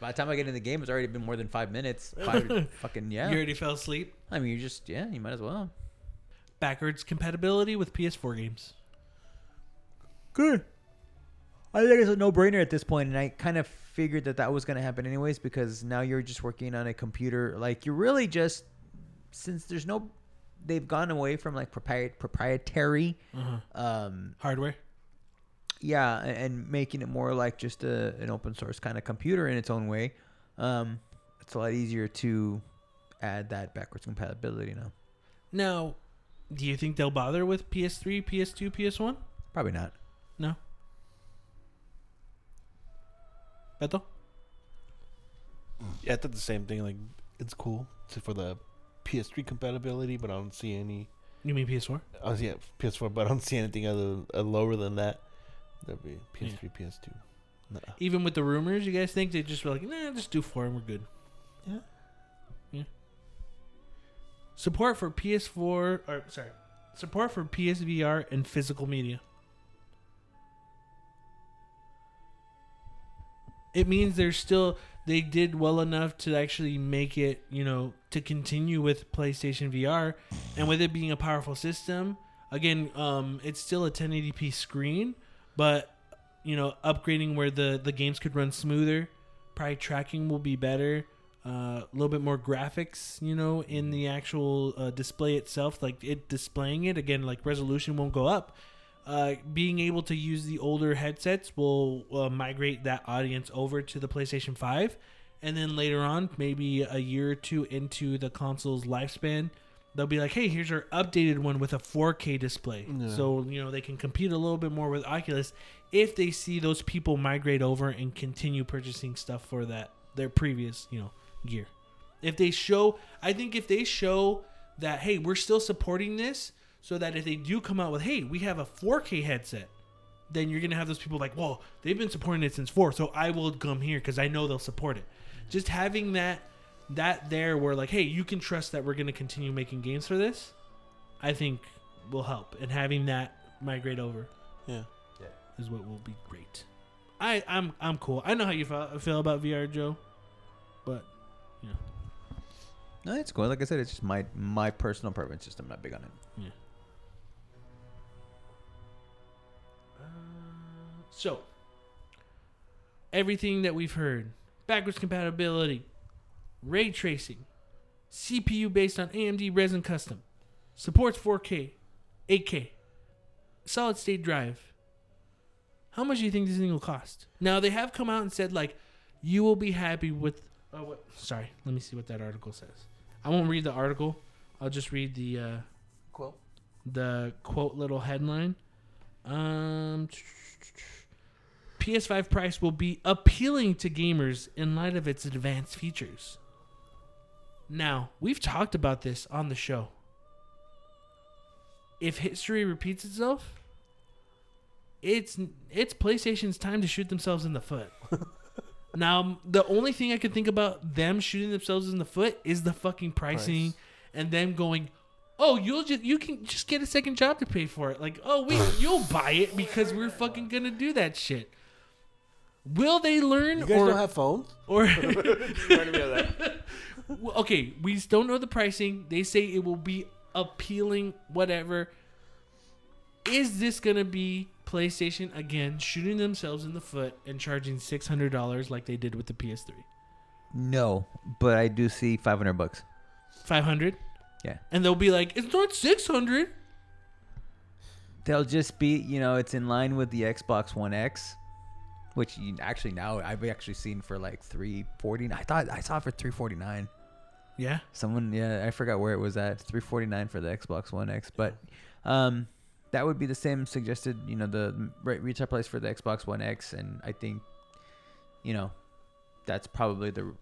By the time I get in the game, it's already been more than five minutes. Five, fucking yeah. You already fell asleep. I mean, you just yeah, you might as well. Backwards compatibility with PS4 games. Good. I think it's a no-brainer at this point, and I kind of figured that that was going to happen anyways because now you're just working on a computer. Like you're really just since there's no, they've gone away from like propri- proprietary, Uh-huh. um, Hardware. Yeah, and making it more like just a, an open source kind of computer in its own way. Um, it's a lot easier to add that backwards compatibility now. Now, do you think they'll bother with PS3, PS2, PS1? Probably not. No. Beto? Yeah, I thought the same thing. Like, it's cool to, for the PS3 compatibility, but I don't see any. You mean PS4? Oh yeah, PS4, but I don't see anything other uh, lower than that. That'd be PS3, PS2. Nah. Even with the rumors, you guys think they just were like, nah, just do four and we're good. Yeah. Yeah. Support for PS4 or sorry, support for PSVR and physical media. It means they're still they did well enough to actually make it, you know, to continue with PlayStation VR and with it being a powerful system. Again, um, it's still a 1080p screen, but you know, upgrading where the the games could run smoother. Probably tracking will be better. Uh, a little bit more graphics, you know, in the actual uh, display itself. Like it displaying it again, like resolution won't go up. Uh, being able to use the older headsets will uh, migrate that audience over to the PlayStation 5. And then later on, maybe a year or two into the console's lifespan, they'll be like, hey, here's our updated one with a 4K display. Yeah. So, you know, they can compete a little bit more with Oculus if they see those people migrate over and continue purchasing stuff for that, their previous, you know, gear. If they show, I think if they show that, hey, we're still supporting this, so that if they do come out with, hey, we have a 4K headset, then you're gonna have those people like, whoa, they've been supporting it since four, so I will come here because I know they'll support it. Just having that, that there, where like, hey, you can trust that we're gonna continue making games for this, I think will help, and having that migrate over Yeah. Yeah. Is what will be great. I I'm I'm cool. I know how you feel, feel about VR, Joe, but yeah No, it's cool. Like I said, it's just my my personal preference. Just I'm not big on it. yeah. So, everything that we've heard backwards compatibility, ray tracing, CPU based on AMD Ryzen Custom, supports 4K, 8K, solid state drive. How much do you think this thing will cost? Now, they have come out and said, like, you will be happy with. Oh, what? Sorry, let me see what that article says. I won't read the article. I'll just read the. Uh, Quote. the quote little headline. Um, PS5 price will be appealing to gamers in light of its advanced features. Now, we've talked about this on the show. If history repeats itself, it's it's PlayStation's time to shoot themselves in the foot. now, the only thing I could think about them shooting themselves in the foot is the fucking pricing Price. and them going, "Oh, you'll just you can just get a second job to pay for it." Like, "Oh, we you'll buy it because we're fucking going to do that shit." Will they learn You guys or don't have phones? or okay, we don't know the pricing. They say it will be appealing, whatever. Is this gonna be PlayStation again shooting themselves in the foot and charging six hundred dollars like they did with the PS3? No, but I do see 500 bucks. Five hundred, Yeah. and they'll be like, "It's not six hundred. They'll just be, you know, it's in line with the Xbox One X, which you actually now I've actually seen for like 349. I thought I saw it for 349. Yeah, Someone, yeah, I forgot where it was at. 349 for the Xbox One X, but um, that would be the same suggested, you know, the right retail price for the Xbox One X, and I think, you know, that's probably the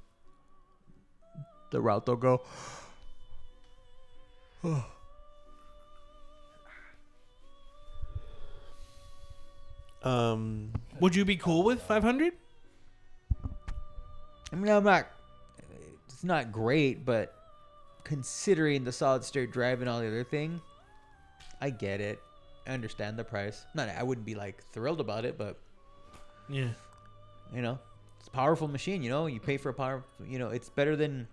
the route they'll go. Um, would you be cool with five hundred? I mean, I'm not. It's not great, but considering the solid state drive and all the other thing, I get it. I understand the price. Not, I wouldn't be like thrilled about it, but Yeah, you know, it's a powerful machine. You know, you pay for a power. You know, it's better than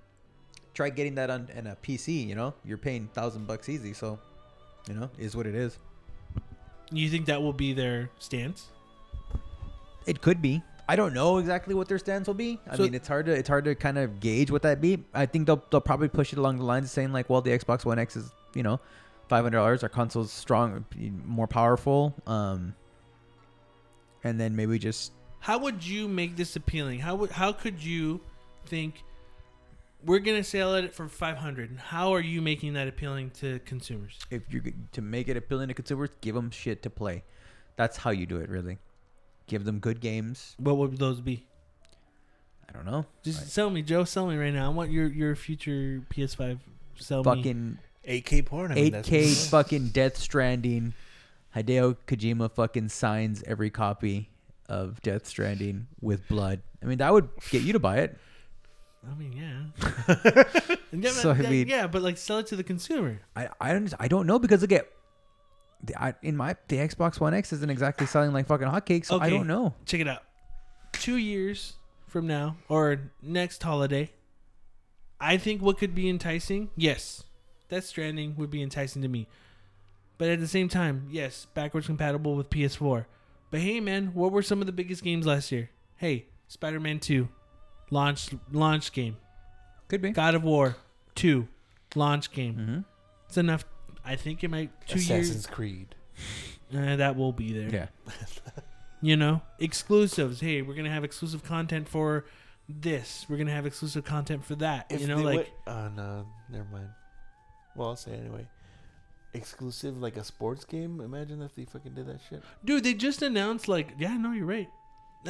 try getting that on in a PC. You know, you're paying thousand bucks easy. So, you know, is what it is. you think that will be their stance? It could be. I don't know exactly what their stance will be. I So- mean, it's hard to it's hard to kind of gauge what that be. I think they'll they'll probably push it along the lines of saying like, well, the Xbox One X is you know, five hundred dollars. Our console's strong, more powerful. Um, and then maybe just How would you make this appealing? How would how could you think we're gonna sell it for five hundred? How are you making that appealing to consumers? if you're to make it appealing to consumers, give them shit to play. That's how you do it, really. Give them good games. What would those be? I don't know. Just Right. sell me, Joe. Sell me right now. I want your your future PS5. Sell me. Fucking 8K porn. I mean, 8K what- fucking Death Stranding. Hideo Kojima fucking signs every copy of Death Stranding with blood. I mean, that would get you to buy it. I mean, yeah. yeah, So, but, I mean- yeah, but like sell it to the consumer. I I don't I don't know because look at the, I, in my the Xbox One X isn't exactly selling like fucking hotcakes, so I don't know. Check it out. Two years from now, or next holiday, I think what could be enticing. Yes, Death Stranding would be enticing to me. But at the same time, yes, backwards compatible with PS4. But hey, man, what were some of the biggest games last year? Hey, Spider-Man 2, launch launch game. Could be. God of War 2, launch game. Mm-hmm. It's enough. I think it might two Assassin's years. Creed. Uh, that will be there. Yeah. You know, exclusives. Hey, we're gonna have exclusive content for this. We're gonna have exclusive content for that. If you know, like went- oh no, never mind. Well, I'll say it anyway. Exclusive, like a sports game. Imagine if they fucking did that shit. dude, they just announced like, yeah, no, you're right.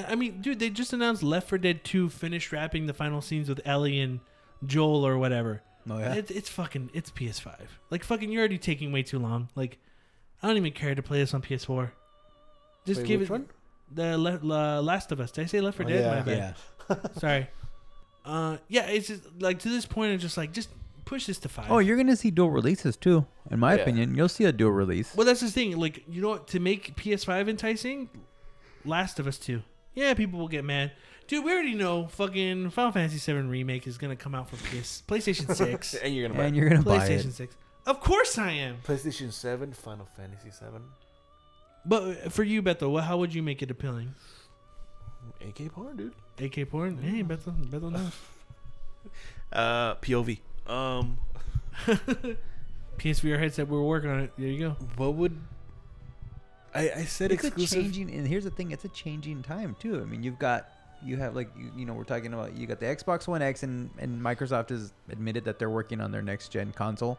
I mean, dude, they just announced Left 4 Dead 2 finished wrapping the final scenes with Ellie and Joel or whatever. Oh yeah. It's it's fucking it's PS5. Like fucking, you're already taking way too long. Like, I don't even care to play this on PS4. Just Wait, give which it one? the Le- La- Last of Us. Did I say Left 4 Oh, Dead? yeah. My bad. yeah. Sorry. Uh, yeah, it's just like to this point, it's just like just push this to five. Oh, you're gonna see dual releases too. In my Yeah. opinion, you'll see a dual release. Well, that's the thing. Like, you know what? To make PS5 enticing, Last of Us 2. Yeah, people will get mad. Dude, we already know fucking Final Fantasy 7 Remake is going to come out for PS, PlayStation 6. and you're gonna buy And it. you're gonna buy PlayStation it. 6. Of course I am. PlayStation Seven, Final Fantasy Seven, But for you, Bethel, what, how would you make it appealing? 8K porn, dude. 8K porn? Hey, Bethel, Bethel knows. Uh, POV. Um, PSVR headset, we're working on it. There you go. what would I? I said It's a changing, and here's the thing: it's a changing time too. I mean, you've got you have like you, you know we're talking about you got the Xbox One X, and and Microsoft has admitted that they're working on their next gen console.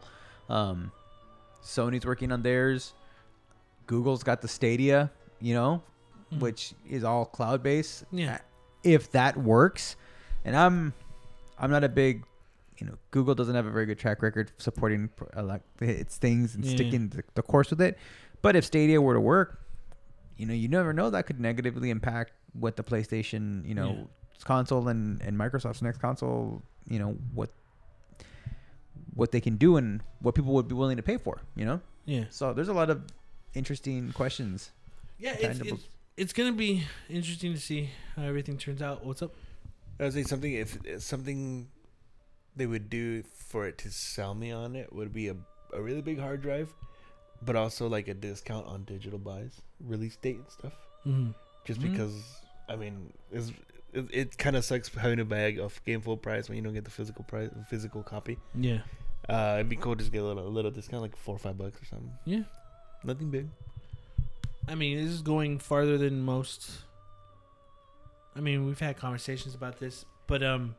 Um, Sony's working on theirs. Google's got the Stadia, you know, Mhm. which is all cloud based. Yeah. If that works, and I'm I'm not a big you know Google doesn't have a very good track record supporting uh, like its things and Yeah. sticking the, the course with it. But if Stadia were to work, you know, you never know that could negatively impact what the PlayStation, you know, Yeah. console and and Microsoft's next console, you know, what what they can do and what people would be willing to pay for, you know? Yeah. So there's a lot of interesting questions. Yeah, it's, it's, it's going to be interesting to see how everything turns out. What's up? I was say something if if something they would do for it to sell me on it would be a, a really big hard drive, but also like a discount on digital buys, release date and stuff. Mm-hmm. Just Mhm. because I mean, it's, it, it kind of sucks having a bag of game full price when you don't get the physical price, physical copy. Yeah. Uh, it'd be cool to just get a little, a little discount, like four or five bucks or something. Yeah. Nothing big. I mean, this is going farther than most. I mean, we've had conversations about this, but um,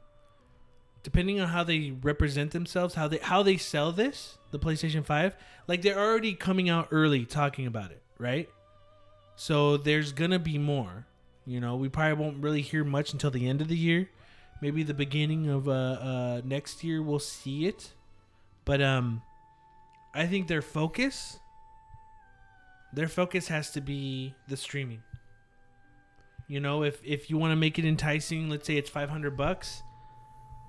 depending on how they represent themselves, how they how they sell this, the PlayStation Five, like they're already coming out early talking about it, right? So there's gonna be more. You know, we probably won't really hear much until the end of the year, maybe the beginning of uh, uh next year we'll see it, but um, I think their focus their focus has to be the streaming. You know, if if you want to make it enticing, let's say it's 500 bucks,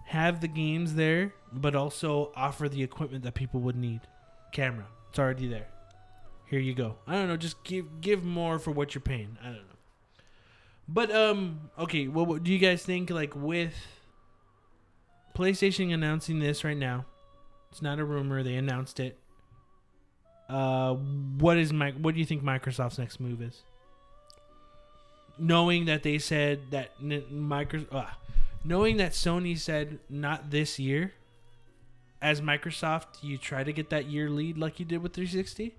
have the games there, but also offer the equipment that people would need. Camera, it's already there. Here you go. I don't know, just give give more for what you're paying. I don't know. But um okay, well what do you guys think like with PlayStation announcing this right now? It's not a rumor, they announced it. Uh, what is my? What do you think Microsoft's next move is? knowing that they said that n- micro, uh, knowing that Sony said not this year. As Microsoft, you try to get that year lead like you did with 360,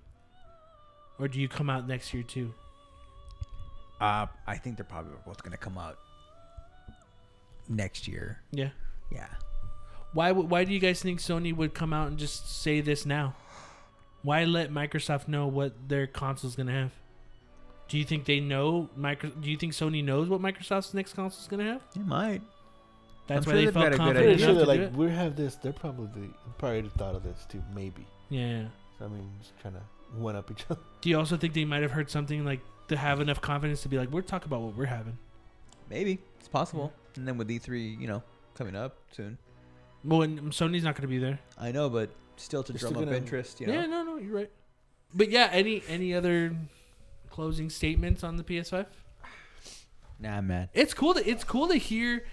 or do you come out next year too? Uh, I think they're probably both gonna come out next year. Yeah. Yeah. Why? would- Why do you guys think Sony would come out and just say this now? Why let Microsoft know what their console's gonna have? Do you think they know micro? Do you think Sony knows what Microsoft's next console's gonna have? It might. That's I'm why sure they they've felt got a good confident Pretty idea. enough sure to they're do like, it. we have this. They're probably probably thought of this too. Maybe. Yeah. So, I mean, just kind of one up each other. Do you also think they might have heard something like to have enough confidence to be like, we're talking about what we're having? Maybe it's possible. And then with E3, you know, coming up soon. Well, and Sony's not going to be there. I know, but still to They're drum still up gonna- interest. You know. Yeah, no, no, you're right. But yeah, any any other closing statements on the PS5? Nah, man. It's cool to it's cool to hear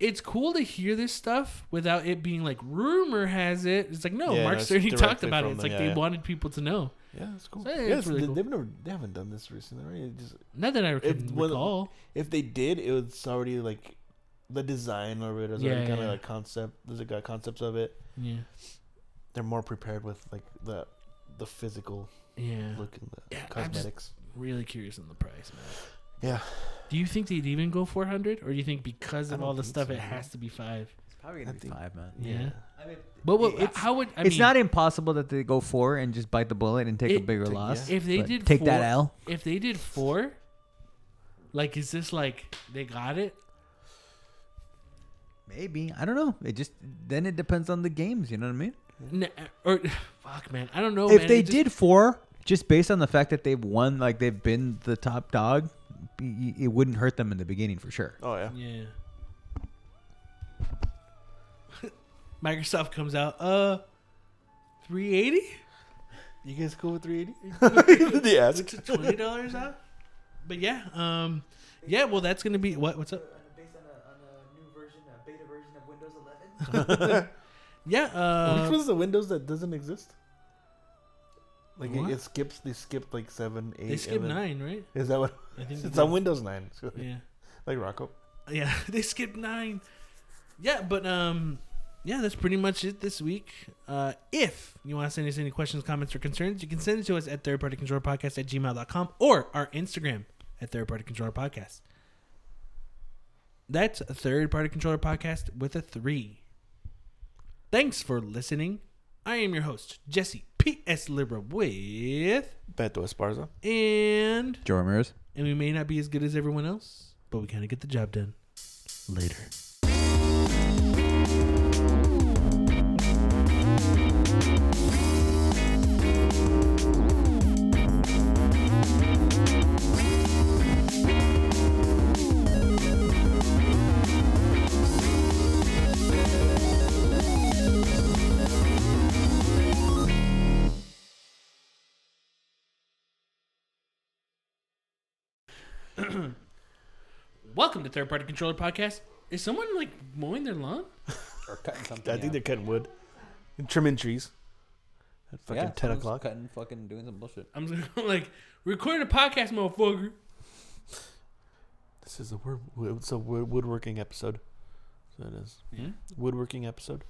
it's cool to hear this stuff without it being like rumor has it. It's like no, Yeah, Mark that's Cerny talked directly about it. from It's them, like yeah, they yeah. wanted people to know. Yeah, that's cool. So, yeah, it's really they, cool. they've never they haven't done this recently, right? It just Not that I can when- recall. if they did, it was already like the design of it was Yeah, already kind of yeah. like concept. There's a got concepts of it. Yeah, They're more prepared with like the the physical yeah. look and the Yeah, cosmetics. Really curious on the price, man. Yeah, Do you think they'd even go 400, or do you think because of all the stuff so, it has to be five? It's probably I gonna be think- five, man. Yeah. I mean, But what, it's, how would I it's mean, not impossible that they go four and just bite the bullet and take a It- bigger Take- loss. yeah. if they but did take four, that L. If they did four, like is this like they got it? Maybe I don't know. It just then it depends on the games. You know what I mean? N- or fuck, man, I don't know. if man. they It just- did four, just based on the fact that they've won, like they've been the top dog, y- it wouldn't hurt them in the beginning for sure. Oh yeah. Yeah. Microsoft comes out, uh, 380? You guys cool with 380? yeah. Which is twenty dollars off. But yeah, um, yeah. Well, that's gonna be what? What's up? Based on a, new version, a beta version of Windows 11. Yeah. Which was one's the Windows that doesn't exist? Like it, it skips. They skipped like seven, eight. they skipped nine, right? Is that what? I think It's on. Windows nine. So Yeah. Like Rocco. Yeah, they skipped nine. Yeah, but um, yeah, that's pretty much it this week. Uh, if you want to send us any questions, comments, or concerns, you can send it to us at thirdpartycontrollerpodcast at gmail.com or our Instagram at Third Party Controller Podcast. That's a Third Party Controller Podcast with a three. Thanks for listening. I am your host, Jesse P.S. Libra with, Beto Esparza. and, Joe Ramirez. and we may not be as good as everyone else, but we kind of get the job done. Later. Welcome to Third Party Controller Podcast. Is someone like mowing their lawn? Or cutting something. I think they're cutting wood and trimming trees. At fucking ten o'clock. Cutting, fucking, doing some bullshit. I'm just like recording a podcast, motherfucker. This is a wood. It's a wood, woodworking episode. So it is. Yeah. Woodworking episode.